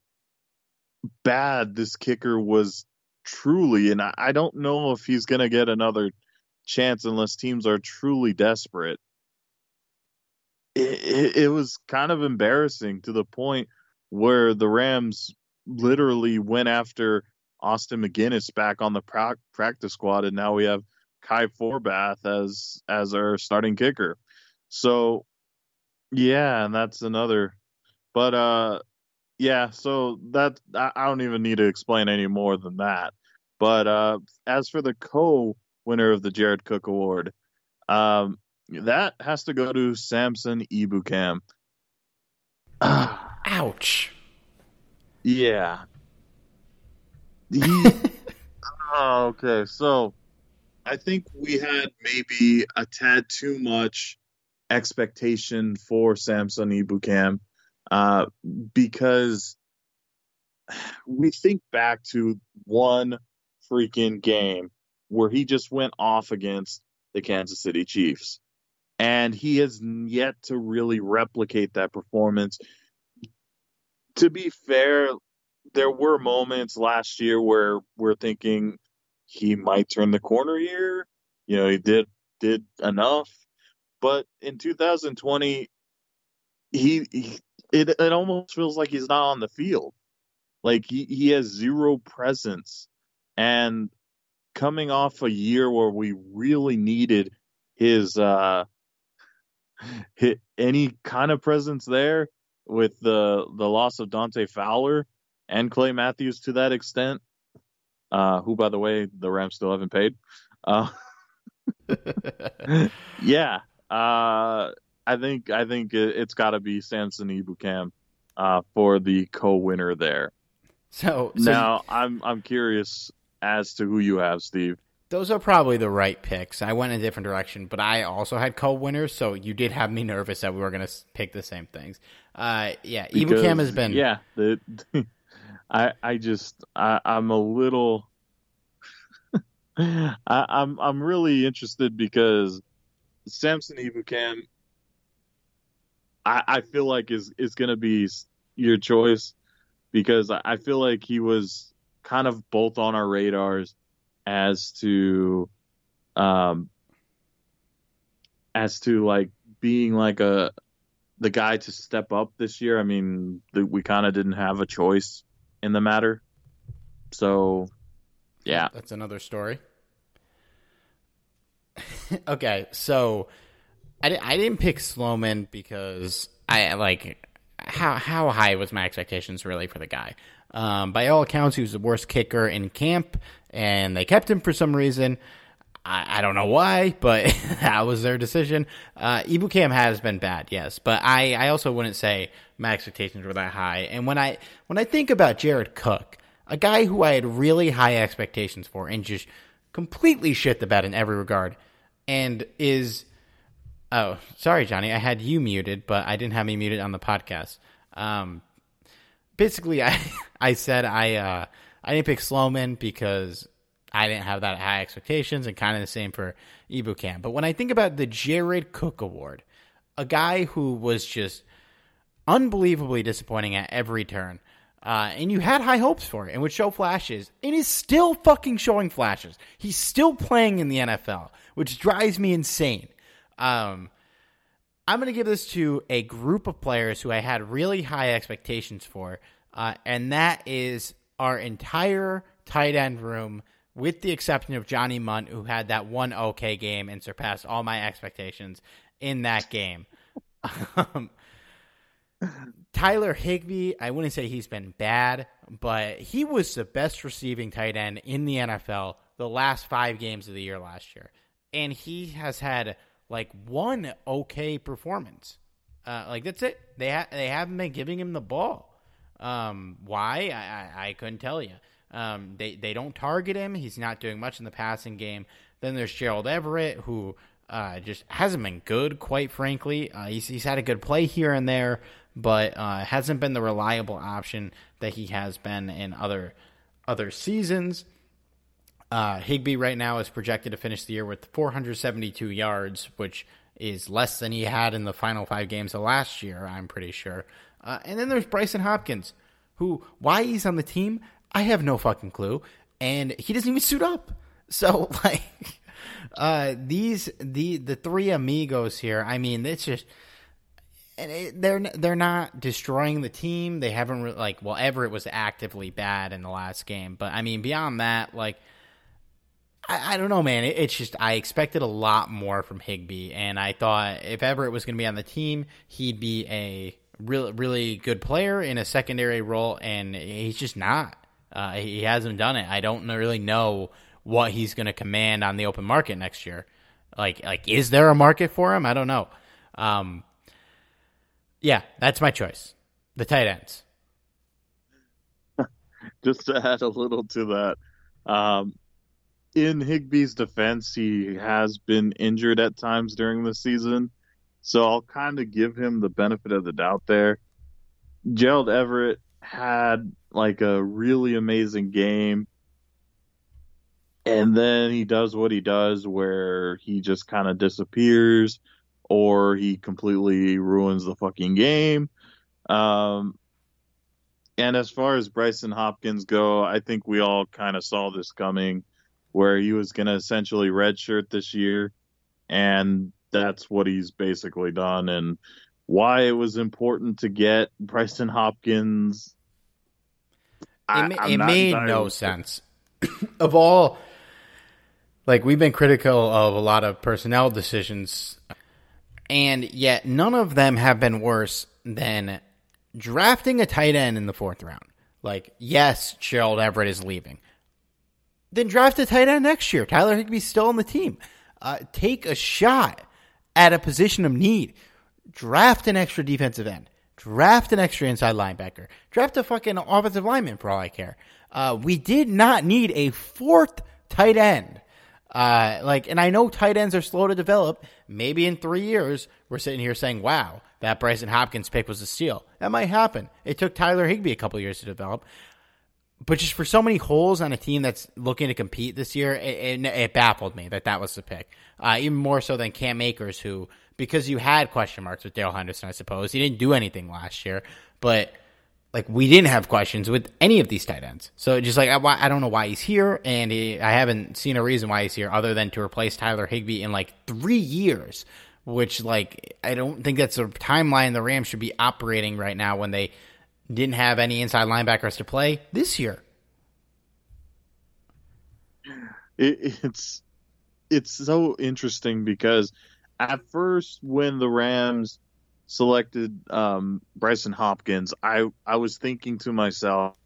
bad this kicker was truly, and I, I don't know if he's going to get another chance unless teams are truly desperate. It, it, was kind of embarrassing to the point where the Rams literally went after Austin MacGinnis back on the pra- practice squad, and now we have Kai Forbath as as our starting kicker. So yeah, and that's another. But uh, yeah. So that I don't even need to explain any more than that. But uh, as for the co-winner of the Jared Cook Award, um, that has to go to Samson Ebukam. Ouch. Yeah. He, oh, okay, so I think we had maybe a tad too much expectation for Samson Ebukam uh, because we think back to one freaking game where he just went off against the Kansas City Chiefs. And he has yet to really replicate that performance. To be fair, there were moments last year where we're thinking he might turn the corner here. You know, he did did enough, but in 2020, he, he it it almost feels like he's not on the field. Like he, he has zero presence. And coming off a year where we really needed his uh hit any kind of presence there with the the loss of Dante Fowler and Clay Matthews to that extent, uh, who by the way the Rams still haven't paid. Uh, yeah, uh, I think I think it, has got to be Samson Ebukam uh, for the co-winner there. So, so now I'm I'm curious as to who you have, Steve. Those are probably the right picks. I went in a different direction, but I also had co-winners, so you did have me nervous that we were going to pick the same things. Uh, yeah, Ebukam has been. Yeah, the, I I just I, I'm a little. I, I'm I'm really interested because Samson Ebukam, I I feel like is is going to be your choice because I feel like he was kind of both on our radars as to um as to like being like a the guy to step up this year. I mean, the, we kind of didn't have a choice in the matter. So, yeah. That's another story. okay, so I, I didn't pick Sloman because I like how how high was my expectations really for the guy? Um, by all accounts, he was the worst kicker in camp, and they kept him for some reason. I, I don't know why, but that was their decision. Uh, Ebukam has been bad, yes, but I, I also wouldn't say my expectations were that high. And when I when I think about Jared Cook, a guy who I had really high expectations for, and just completely shit the bed in every regard, and is Oh, sorry, Johnny. I had you muted, but I didn't have me muted on the podcast. Um, basically, I I said I uh, I didn't pick Sloman because I didn't have that high expectations, and kind of the same for Ebukam. But when I think about the Jared Cook Award, a guy who was just unbelievably disappointing at every turn, uh, and you had high hopes for it, and would show flashes, and is still fucking showing flashes. He's still playing in the NFL, which drives me insane. Um, I'm going to give this to a group of players who I had really high expectations for, uh, and that is our entire tight end room, with the exception of Johnny Mundt, who had that one okay game and surpassed all my expectations in that game. um, Tyler Higbee, I wouldn't say he's been bad, but he was the best receiving tight end in the NFL the last five games of the year last year. And he has had like one okay performance. Uh, like that's it. They ha- they haven't been giving him the ball. Um, why? I, I, I couldn't tell you. Um, they they don't target him. He's not doing much in the passing game. Then there's Gerald Everett, who uh, just hasn't been good, quite frankly. Uh, he's he's had a good play here and there, but uh, hasn't been the reliable option that he has been in other other seasons. Uh, Higbee right now is projected to finish the year with 472 yards, which is less than he had in the final five games of last year, I'm pretty sure. Uh, and then there's Brycen Hopkins, who, why he's on the team, I have no fucking clue. And he doesn't even suit up. So, like, uh, these, the, the three amigos here, I mean, it's just, and it, they're they're not destroying the team. They haven't re- like well Everett was actively bad in the last game, but I mean beyond that, like I, I don't know, man. It, it's just I expected a lot more from Higbee, and I thought if Everett was going to be on the team, he'd be a really really good player in a secondary role, and he's just not. Uh, he hasn't done it. I don't really know what he's going to command on the open market next year. Like like is there a market for him? I don't know. Um, yeah, that's my choice. The tight ends. Just to add a little to that, um, in Higbee's defense, he has been injured at times during the season. So I'll kind of give him the benefit of the doubt there. Gerald Everett had like a really amazing game. And then he does what he does where he just kind of disappears or he completely ruins the fucking game. Um, and as far as Brycen Hopkins go, I think we all kind of saw this coming, where he was going to essentially redshirt this year, and that's what he's basically done. And why it was important to get Brycen Hopkins, I, it, it made no sense. of all, like we've been critical of a lot of personnel decisions, and yet none of them have been worse than drafting a tight end in the fourth round. Like, yes, Gerald Everett is leaving. Then draft a tight end next year. Tyler Higbee's still on the team. Uh, take a shot at a position of need. Draft an extra defensive end. Draft an extra inside linebacker. Draft a fucking offensive lineman for all I care. Uh, we did not need a fourth tight end. Uh, like, and I know tight ends are slow to develop. Maybe in three years, we're sitting here saying, wow, that Brycen Hopkins pick was a steal. That might happen. It took Tyler Higbee a couple years to develop. But just for so many holes on a team that's looking to compete this year, it, it, it baffled me that that was the pick. Uh, even more so than Cam Akers, who, because you had question marks with Darrell Henderson, I suppose, he didn't do anything last year. But like we didn't have questions with any of these tight ends. So just like I, I don't know why he's here, and he, I haven't seen a reason why he's here other than to replace Tyler Higbee in like three years. Which like I don't think that's a timeline the Rams should be operating right now when they didn't have any inside linebackers to play this year. It, it's it's so interesting because at first when the Rams selected um, Brycen Hopkins, I I was thinking to myself,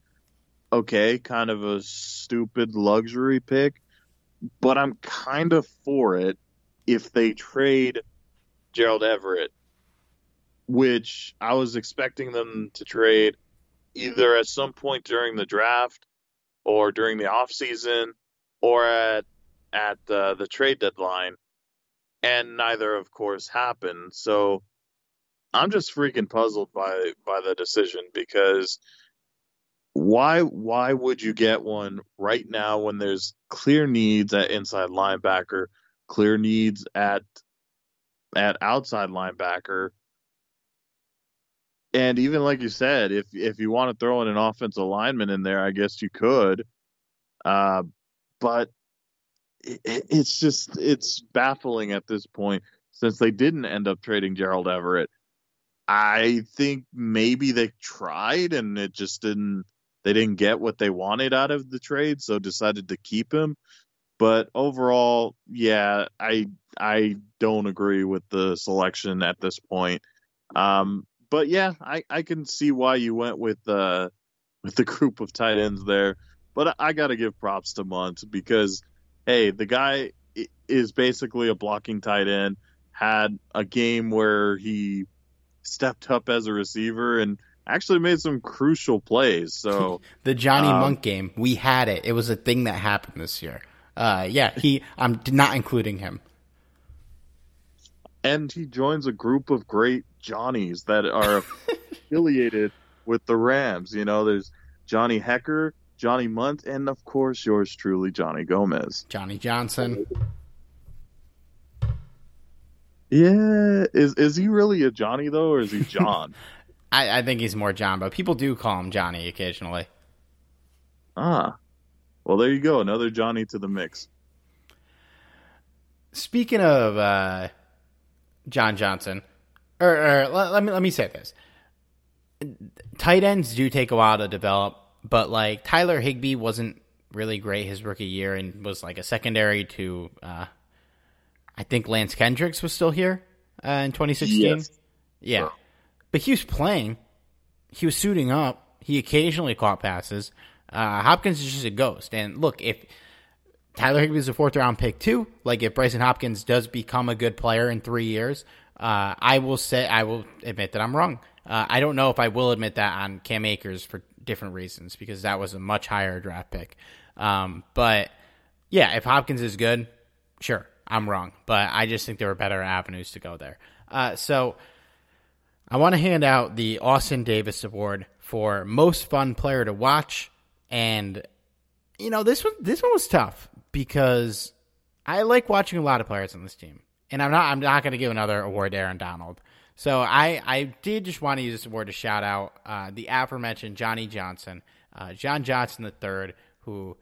okay, kind of a stupid luxury pick, but I'm kind of for it if they trade Gerald Everett, which I was expecting them to trade either at some point during the draft or during the off season or at at the trade deadline, and neither, of course, happened. So I'm just freaking puzzled by by the decision because why why would you get one right now when there's clear needs at inside linebacker, clear needs at at outside linebacker, and even like you said, if if you want to throw in an offensive lineman in there, I guess you could. Uh, but it, it's just it's baffling at this point since they didn't end up trading Gerald Everett I think maybe they tried and it just didn't they didn't get what they wanted out of the trade, so decided to keep him. But overall, yeah, I I don't agree with the selection at this point. Um, but yeah, I, I can see why you went with uh with the group of tight ends there. But I, I got to give props to Mundt because hey, the guy is basically a blocking tight end. Had a game where he stepped up as a receiver and actually made some crucial plays. So the Johnny um, Mundt game, we had it. It was a thing that happened this year. Uh, yeah, he. I'm not including him. And he joins a group of great Johnnies that are affiliated with the Rams. You know, there's Johnny Hekker, Johnny Mundt, and of course yours truly, Johnny Gomez. Johnny Johnson. Yeah, is is he really a Johnny though, or is he John? I, I think he's more John, but people do call him Johnny occasionally. Ah, well, there you go, another Johnny to the mix. Speaking of uh, John Johnson, or, or let, let me let me say this: tight ends do take a while to develop, but like Tyler Higbee wasn't really great his rookie year and was like a secondary to uh, I think Lance Kendricks was still here uh, in 2016. Yes. Yeah. Sure. But he was playing. He was suiting up. He occasionally caught passes. Uh, Hopkins is just a ghost. And look, if Tyler Higbee is a fourth round pick too, like if Brycen Hopkins does become a good player in three years, uh, I will say I will admit that I'm wrong. Uh, I don't know if I will admit that on Cam Akers for different reasons because that was a much higher draft pick. Um, but yeah, if Hopkins is good, sure, I'm wrong, but I just think there are better avenues to go there. Uh, so I want to hand out the Austin Davis Award for most fun player to watch, and you know this one this one was tough because I like watching a lot of players on this team, and I'm not I'm not going to give another award to Aaron Donald. So I I did just want to use this award to shout out uh, the aforementioned Johnny Johnson, uh, John Johnson III, who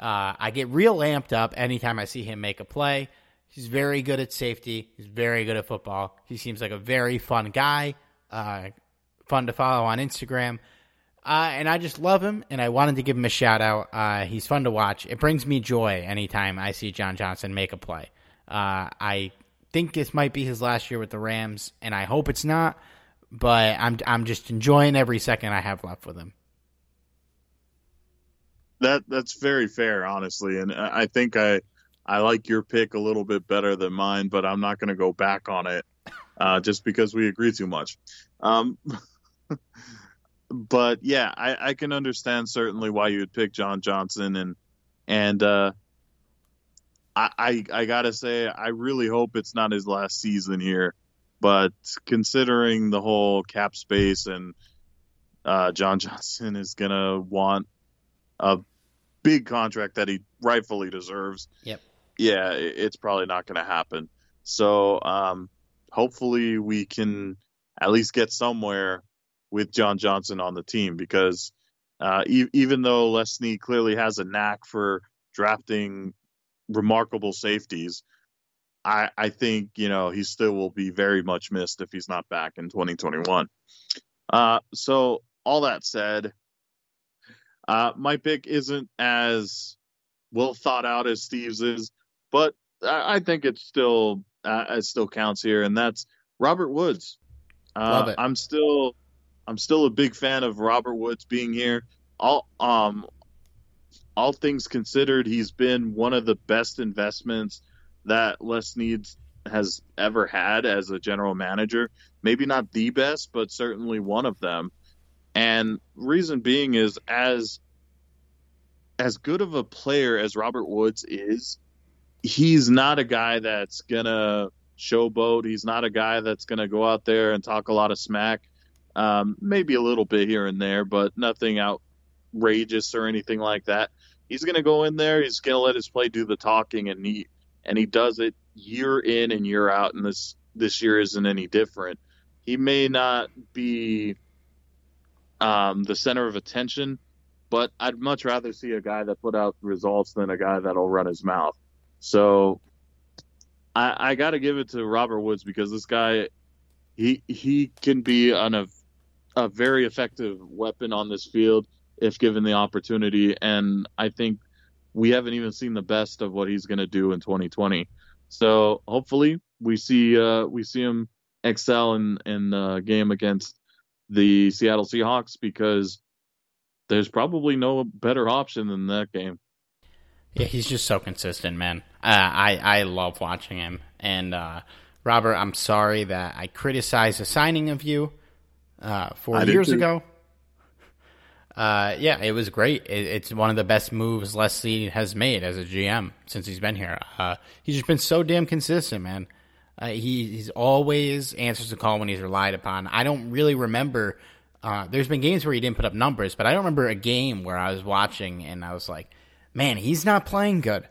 uh, I get real amped up anytime I see him make a play. He's very good at safety. He's very good at football. He seems like a very fun guy, uh, fun to follow on Instagram. Uh, and I just love him, and I wanted to give him a shout out. Uh, he's fun to watch. It brings me joy anytime I see John Johnson make a play. Uh, I think this might be his last year with the Rams, and I hope it's not. But I'm I'm just enjoying every second I have left with him. That that's very fair, honestly, and I think I I like your pick a little bit better than mine, but I'm not going to go back on it uh, just because we agree too much. Um, but yeah, I, I can understand certainly why you would pick John Johnson and and uh, I, I I gotta say I really hope it's not his last season here. But considering the whole cap space and uh, John Johnson is gonna want a big contract that he rightfully deserves. Yep. Yeah, it's probably not going to happen. So um, hopefully we can at least get somewhere with John Johnson on the team because uh, e- even though Les Snead clearly has a knack for drafting remarkable safeties, I, I think you know he still will be very much missed if he's not back in 2021. Uh, so all that said, uh, my pick isn't as well thought out as Steve's is, but I, I think it still uh, it still counts here, and that's Robert Woods. Uh. I'm still I'm still a big fan of Robert Woods being here. All um all things considered, he's been one of the best investments that Les Snead has ever had as a general manager. Maybe not the best, but certainly one of them. And reason being is as as good of a player as Robert Woods is, he's not a guy that's gonna showboat. He's not a guy that's gonna go out there and talk a lot of smack. Um, maybe a little bit here and there, but nothing outrageous or anything like that. He's gonna go in there. He's gonna let his play do the talking, and he and he does it year in and year out. And this this year isn't any different. He may not be um, the center of attention, but I'd much rather see a guy that put out results than a guy that'll run his mouth. So I, I got to give it to Robert Woods because this guy, he he can be an, a a very effective weapon on this field if given the opportunity, and I think we haven't even seen the best of what he's going to do in 2020. So hopefully we see uh, we see him excel in in the game against the Seattle Seahawks because there's probably no better option than that game. Yeah, he's just so consistent, man. Uh, I I love watching him. And uh, Robert, I'm sorry that I criticized the signing of you uh, four I years ago. Uh, yeah, it was great. It, it's one of the best moves Les Snead has made as a GM since he's been here. Uh, he's just been so damn consistent, man. Uh, he, he's always answers the call when he's relied upon. I don't really remember. Uh, there's been games where he didn't put up numbers, but I don't remember a game where I was watching and I was like, man, he's not playing good.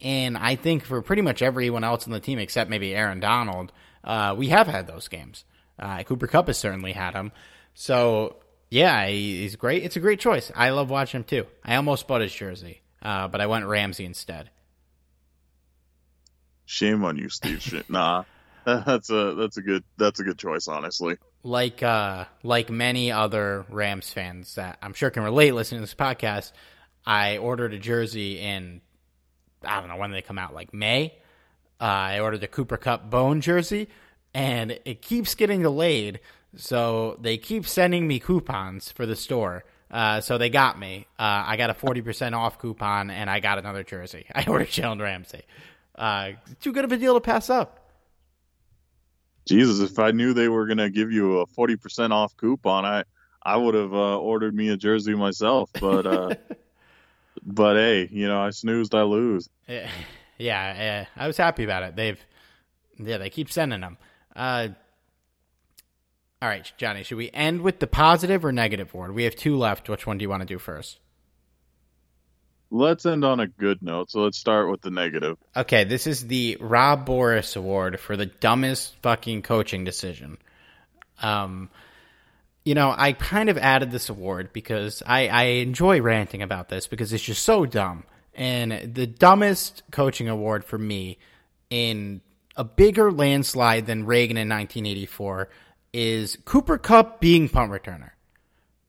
And I think for pretty much everyone else on the team, except maybe Aaron Donald, uh, we have had those games. Uh, Cooper Kupp has certainly had him. So, yeah, he, he's great. It's a great choice. I love watching him too. I almost bought his jersey, uh, but I went Ramsey instead. Shame on you, Steve. Shit. Nah, that's a that's a good that's a good choice, honestly. like uh like many other Rams fans that I'm sure can relate listening to this podcast, I ordered a jersey in I don't know when they come out, like May. Uh, I ordered the Cooper Kupp bone jersey, and it keeps getting delayed. So they keep sending me coupons for the store. Uh, so they got me. Uh, I got a forty percent off coupon, and I got another jersey. I ordered Jalen Ramsey. Uh, too good of a deal to pass up. Jesus, if I knew they were gonna give you a forty percent off coupon, I I would have uh, ordered me a jersey myself. But uh, but hey, you know, I snoozed, I lose. Yeah, yeah, I was happy about it. They've, yeah, they keep sending them. Uh, all right, Johnny, should we end with the positive or negative word? We have two left. Which one do you want to do first? let's end on a good note. So let's start with the negative. Okay, this is the Rob Boras Award for the dumbest fucking coaching decision. Um, you know, I kind of added this award because I, I enjoy ranting about this because it's just so dumb. And the dumbest coaching award for me in a bigger landslide than Reagan in 1984 is Cooper Kupp being punt returner.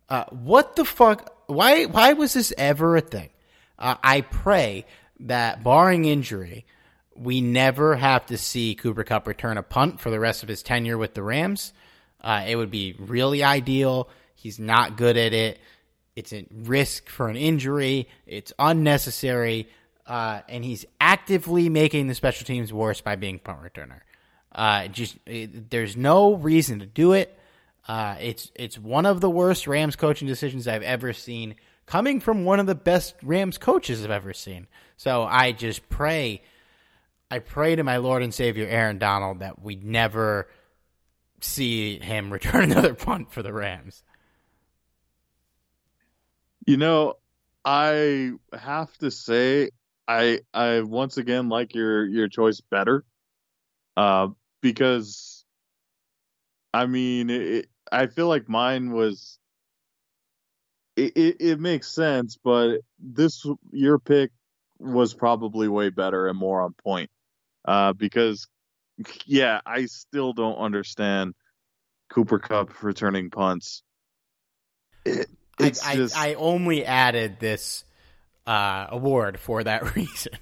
Uh, what the fuck? Why? Why was this ever a thing? Uh, I pray that, barring injury, we never have to see Cooper Kupp return a punt for the rest of his tenure with the Rams. Uh, it would be really ideal. He's not good at it. It's a risk for an injury. It's unnecessary. Uh, and he's actively making the special teams worse by being punt returner. Uh, just it, there's no reason to do it. Uh, it's it's one of the worst Rams coaching decisions I've ever seen, coming from one of the best Rams coaches I've ever seen. So I just pray, I pray to my Lord and Savior Aaron Donald that we never see him return another punt for the Rams. You know, I have to say I I once again like your your choice better. Uh because I mean, it, I feel like mine was it, it, it makes sense, but this your pick was probably way better and more on point. Uh because yeah, I still don't understand Cooper Kupp returning punts. It, it's I, just... I, I only added this uh, award for that reason.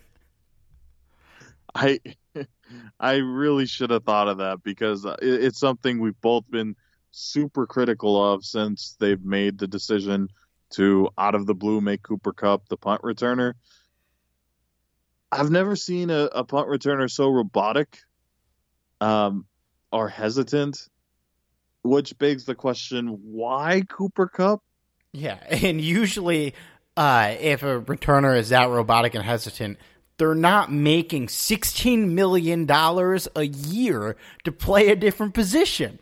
I I really should have thought of that because it's something we've both been super critical of since they've made the decision to out of the blue make Cooper Kupp the punt returner. I've never seen a, a punt returner so robotic um, or hesitant, which begs the question why Cooper Kupp? Yeah, and usually uh, if a returner is that robotic and hesitant, they're not making $16 million a year to play a different position.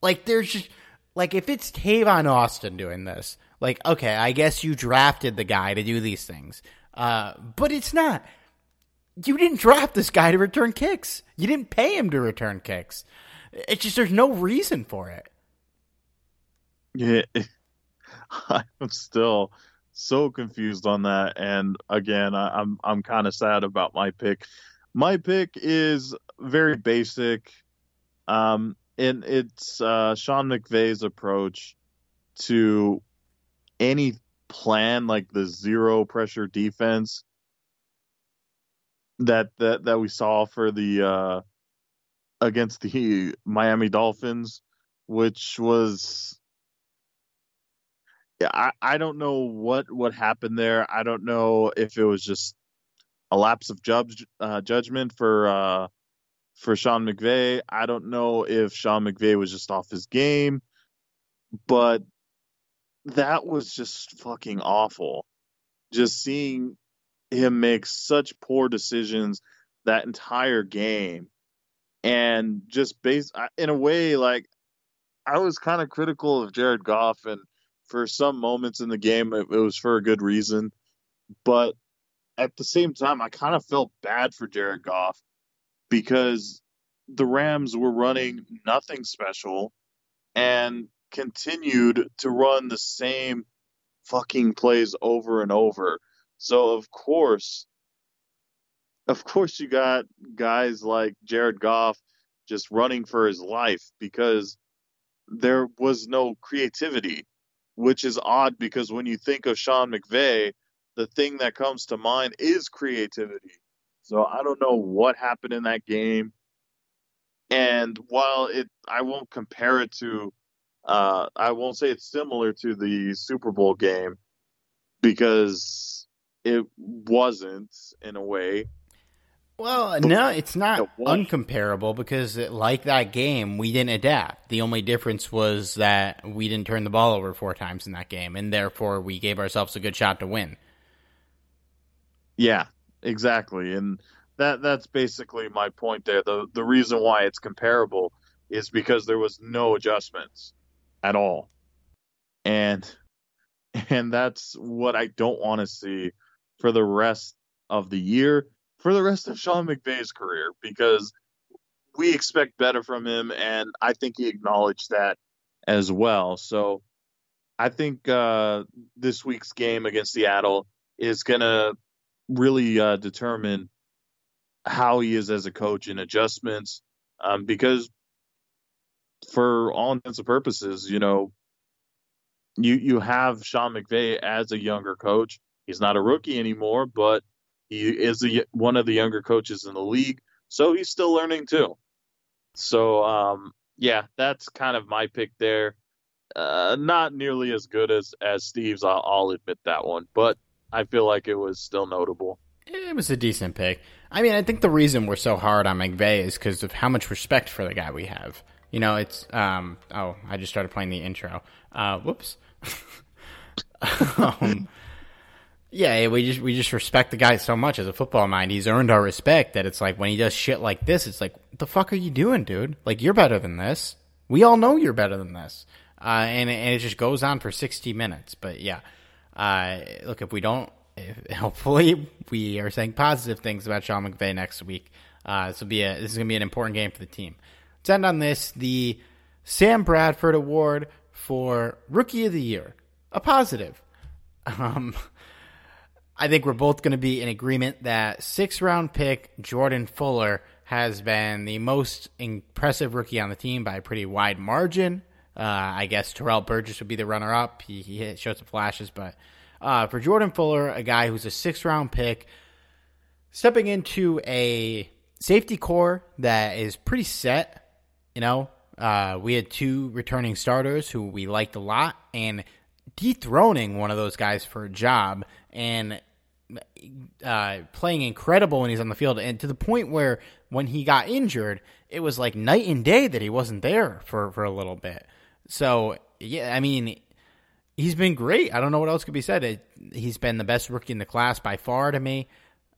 Like, there's just, like, if it's Tavon Austin doing this, like, okay, I guess you drafted the guy to do these things. Uh, but it's not. You didn't draft this guy to return kicks. You didn't pay him to return kicks. It's just, there's no reason for it. Yeah. I'm still so confused on that. And again, I, am I'm, I'm kind of sad about my pick. My pick is very basic, um, and it's uh, Sean McVay's approach to any plan like the zero pressure defense that that that we saw for the uh, against the Miami Dolphins, which was I, I don't know what what happened there. I don't know if it was just a lapse of judge, uh, judgment for uh, for Sean McVay. I don't know if Sean McVay was just off his game, but that was just fucking awful. Just seeing him make such poor decisions that entire game, and just based in a way like I was kind of critical of Jared Goff and for some moments in the game, it, it was for a good reason. But at the same time, I kind of felt bad for Jared Goff because the Rams were running nothing special and continued to run the same fucking plays over and over. So of course, of course you got guys like Jared Goff just running for his life because there was no creativity which is odd because when you think of Sean McVay, the thing that comes to mind is creativity. So I don't know what happened in that game. And while it, I won't compare it to, uh, I won't say it's similar to the Super Bowl game because it wasn't in a way. Well, no, it's not uncomparable because, like that game, we didn't adapt. The only difference was that we didn't turn the ball over four times in that game, and therefore we gave ourselves a good shot to win. Yeah, exactly, and that that's basically my point there. the The reason why it's comparable is because there was no adjustments at all, and and that's what I don't want to see for the rest of the year, for the rest of Sean McVay's career, because we expect better from him, and I think he acknowledged that as well. So I think uh, this week's game against Seattle is going to really uh, determine how he is as a coach and adjustments, um, because for all intents and purposes, you know, you you have Sean McVay as a younger coach. He's not a rookie anymore, but he is a, one of the younger coaches in the league, so he's still learning too. So, um, yeah, that's kind of my pick there. Uh, not nearly as good as as Steve's. I'll, I'll admit that one, but I feel like it was still notable. It was a decent pick. I mean, I think the reason we're so hard on McVay is because of how much respect for the guy we have. You know, it's um. Oh, I just started playing the intro. Uh, whoops. um, yeah, we just we just respect the guy so much as a football mind. He's earned our respect that it's like when he does shit like this, it's like, the fuck are you doing, dude? Like you're better than this. We all know you're better than this. Uh, and and it just goes on for sixty minutes. But yeah, uh, look, if we don't, if, hopefully we are saying positive things about Sean McVay next week. Uh, this will be a this is gonna be an important game for the team. Let's end on this: the Sam Bradford Award for Rookie of the Year, a positive. Um, I think we're both going to be in agreement that six round pick Jordan Fuller has been the most impressive rookie on the team by a pretty wide margin. Uh, I guess Terrell Burgess would be the runner up. He, he showed some flashes, but uh, for Jordan Fuller, a guy who's a six round pick, stepping into a safety corps that is pretty set, you know, uh, we had two returning starters who we liked a lot, and dethroning one of those guys for a job and uh, playing incredible when he's on the field, and to the point where when he got injured, it was like night and day that he wasn't there for for a little bit. So yeah, I mean, he's been great. I don't know what else could be said. It, he's been the best rookie in the class by far to me.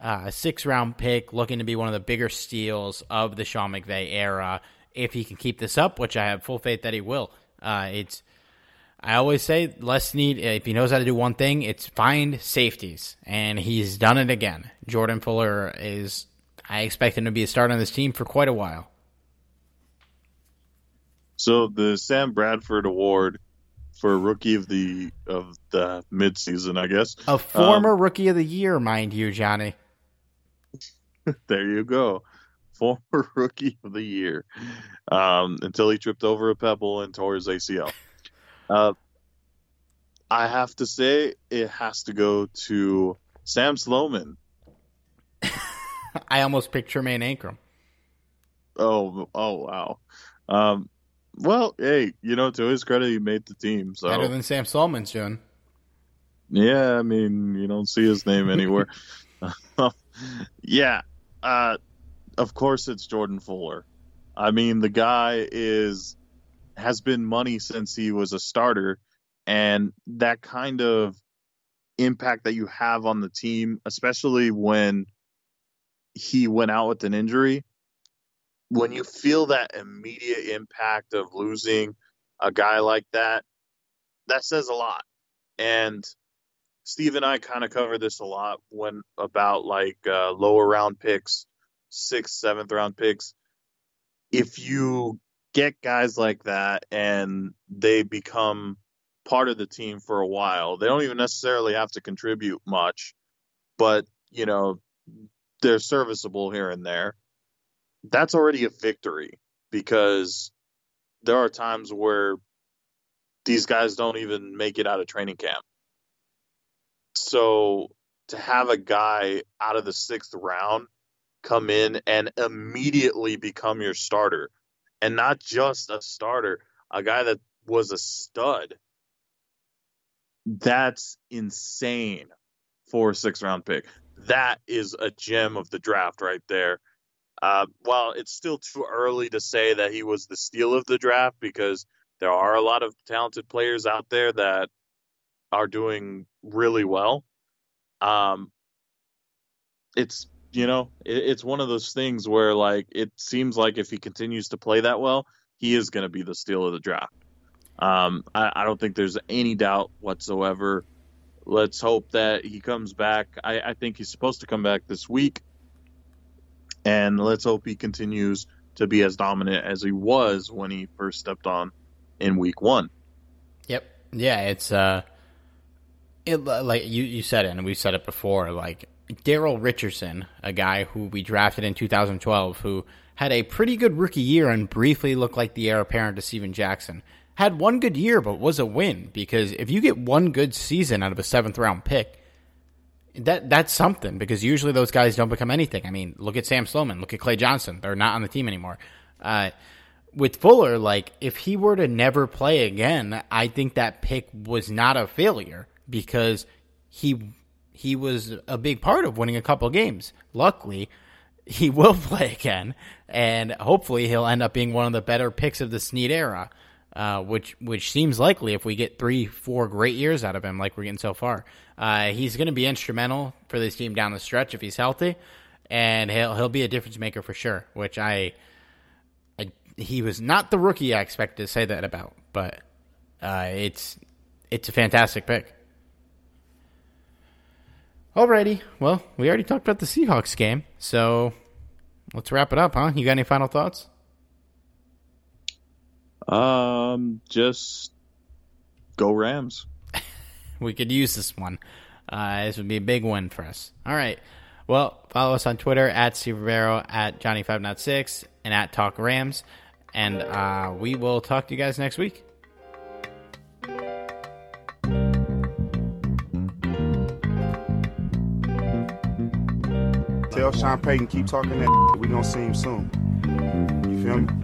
Uh, a six round pick, looking to be one of the bigger steals of the Sean McVay era. If he can keep this up, which I have full faith that he will, uh, it's I always say Les Snead, if he knows how to do one thing, it's find safeties, and he's done it again. Jordan Fuller is, I expect him to be a starter on this team for quite a while. So the Sam Bradford Award for Rookie of the of the midseason, I guess, a former um, Rookie of the Year, mind you, Johnny. there you go, former Rookie of the Year, um, until he tripped over a pebble and tore his ACL. Uh, I have to say it has to go to Sam Sloman. I almost picked Tremayne Anchrum. Oh, oh wow. Um, well, hey, you know, to his credit, he made the team. So better than Sam Sloman's doing. Yeah, I mean, you don't see his name anywhere. yeah, uh, of course it's Jordan Fuller. I mean, the guy is has been money since he was a starter, and that kind of impact that you have on the team, especially when he went out with an injury, when you feel that immediate impact of losing a guy like that, that says a lot. And Steve and I kind of cover this a lot when about like uh, lower round picks, sixth, seventh round picks. If you get guys like that and they become part of the team for a while. They don't even necessarily have to contribute much, but you know, they're serviceable here and there. That's already a victory because there are times where these guys don't even make it out of training camp. So to have a guy out of the sixth round come in and immediately become your starter and not just a starter, a guy that was a stud. That's insane for a six round pick. That is a gem of the draft right there. Uh, well, it's still too early to say that he was the steal of the draft because there are a lot of talented players out there that are doing really well. Um, it's you know, it, it's one of those things where like it seems like if he continues to play that well, he is going to be the steal of the draft. Um, I, I, don't think there's any doubt whatsoever let's hope that he comes back. I, I think he's supposed to come back this week, and let's hope he continues to be as dominant as he was when he first stepped on in week one. Yep. Yeah, it's uh, it like you you said it, and we said it before. Like Daryl Richardson, a guy who we drafted in 2012, who had a pretty good rookie year and briefly looked like the heir apparent to Steven Jackson. Had one good year, but was a win because if you get one good season out of a seventh round pick, that that's something because usually those guys don't become anything. I mean, look at Sam Sloman, look at Clay Johnson; they're not on the team anymore. Uh, with Fuller, like if he were to never play again, I think that pick was not a failure because he he was a big part of winning a couple games. Luckily, he will play again, and hopefully he'll end up being one of the better picks of the Snead era, uh, which which seems likely if we get three, four great years out of him, like we're getting so far. Uh, he's going to be instrumental for this team down the stretch if he's healthy, and he'll he'll be a difference maker for sure. Which I, I he was not the rookie I expected to say that about, but uh, it's it's a fantastic pick. Alrighty, well, we already talked about the Seahawks game, so let's wrap it up, huh? You got any final thoughts? Um, just go Rams. we could use this one. Uh, this would be a big win for us. All right. Well, follow us on Twitter at Steve Rivero, at Johnny506, and at Talk Rams. And uh, we will talk to you guys next week. Payton keep talking that. We gonna see him soon. You feel me?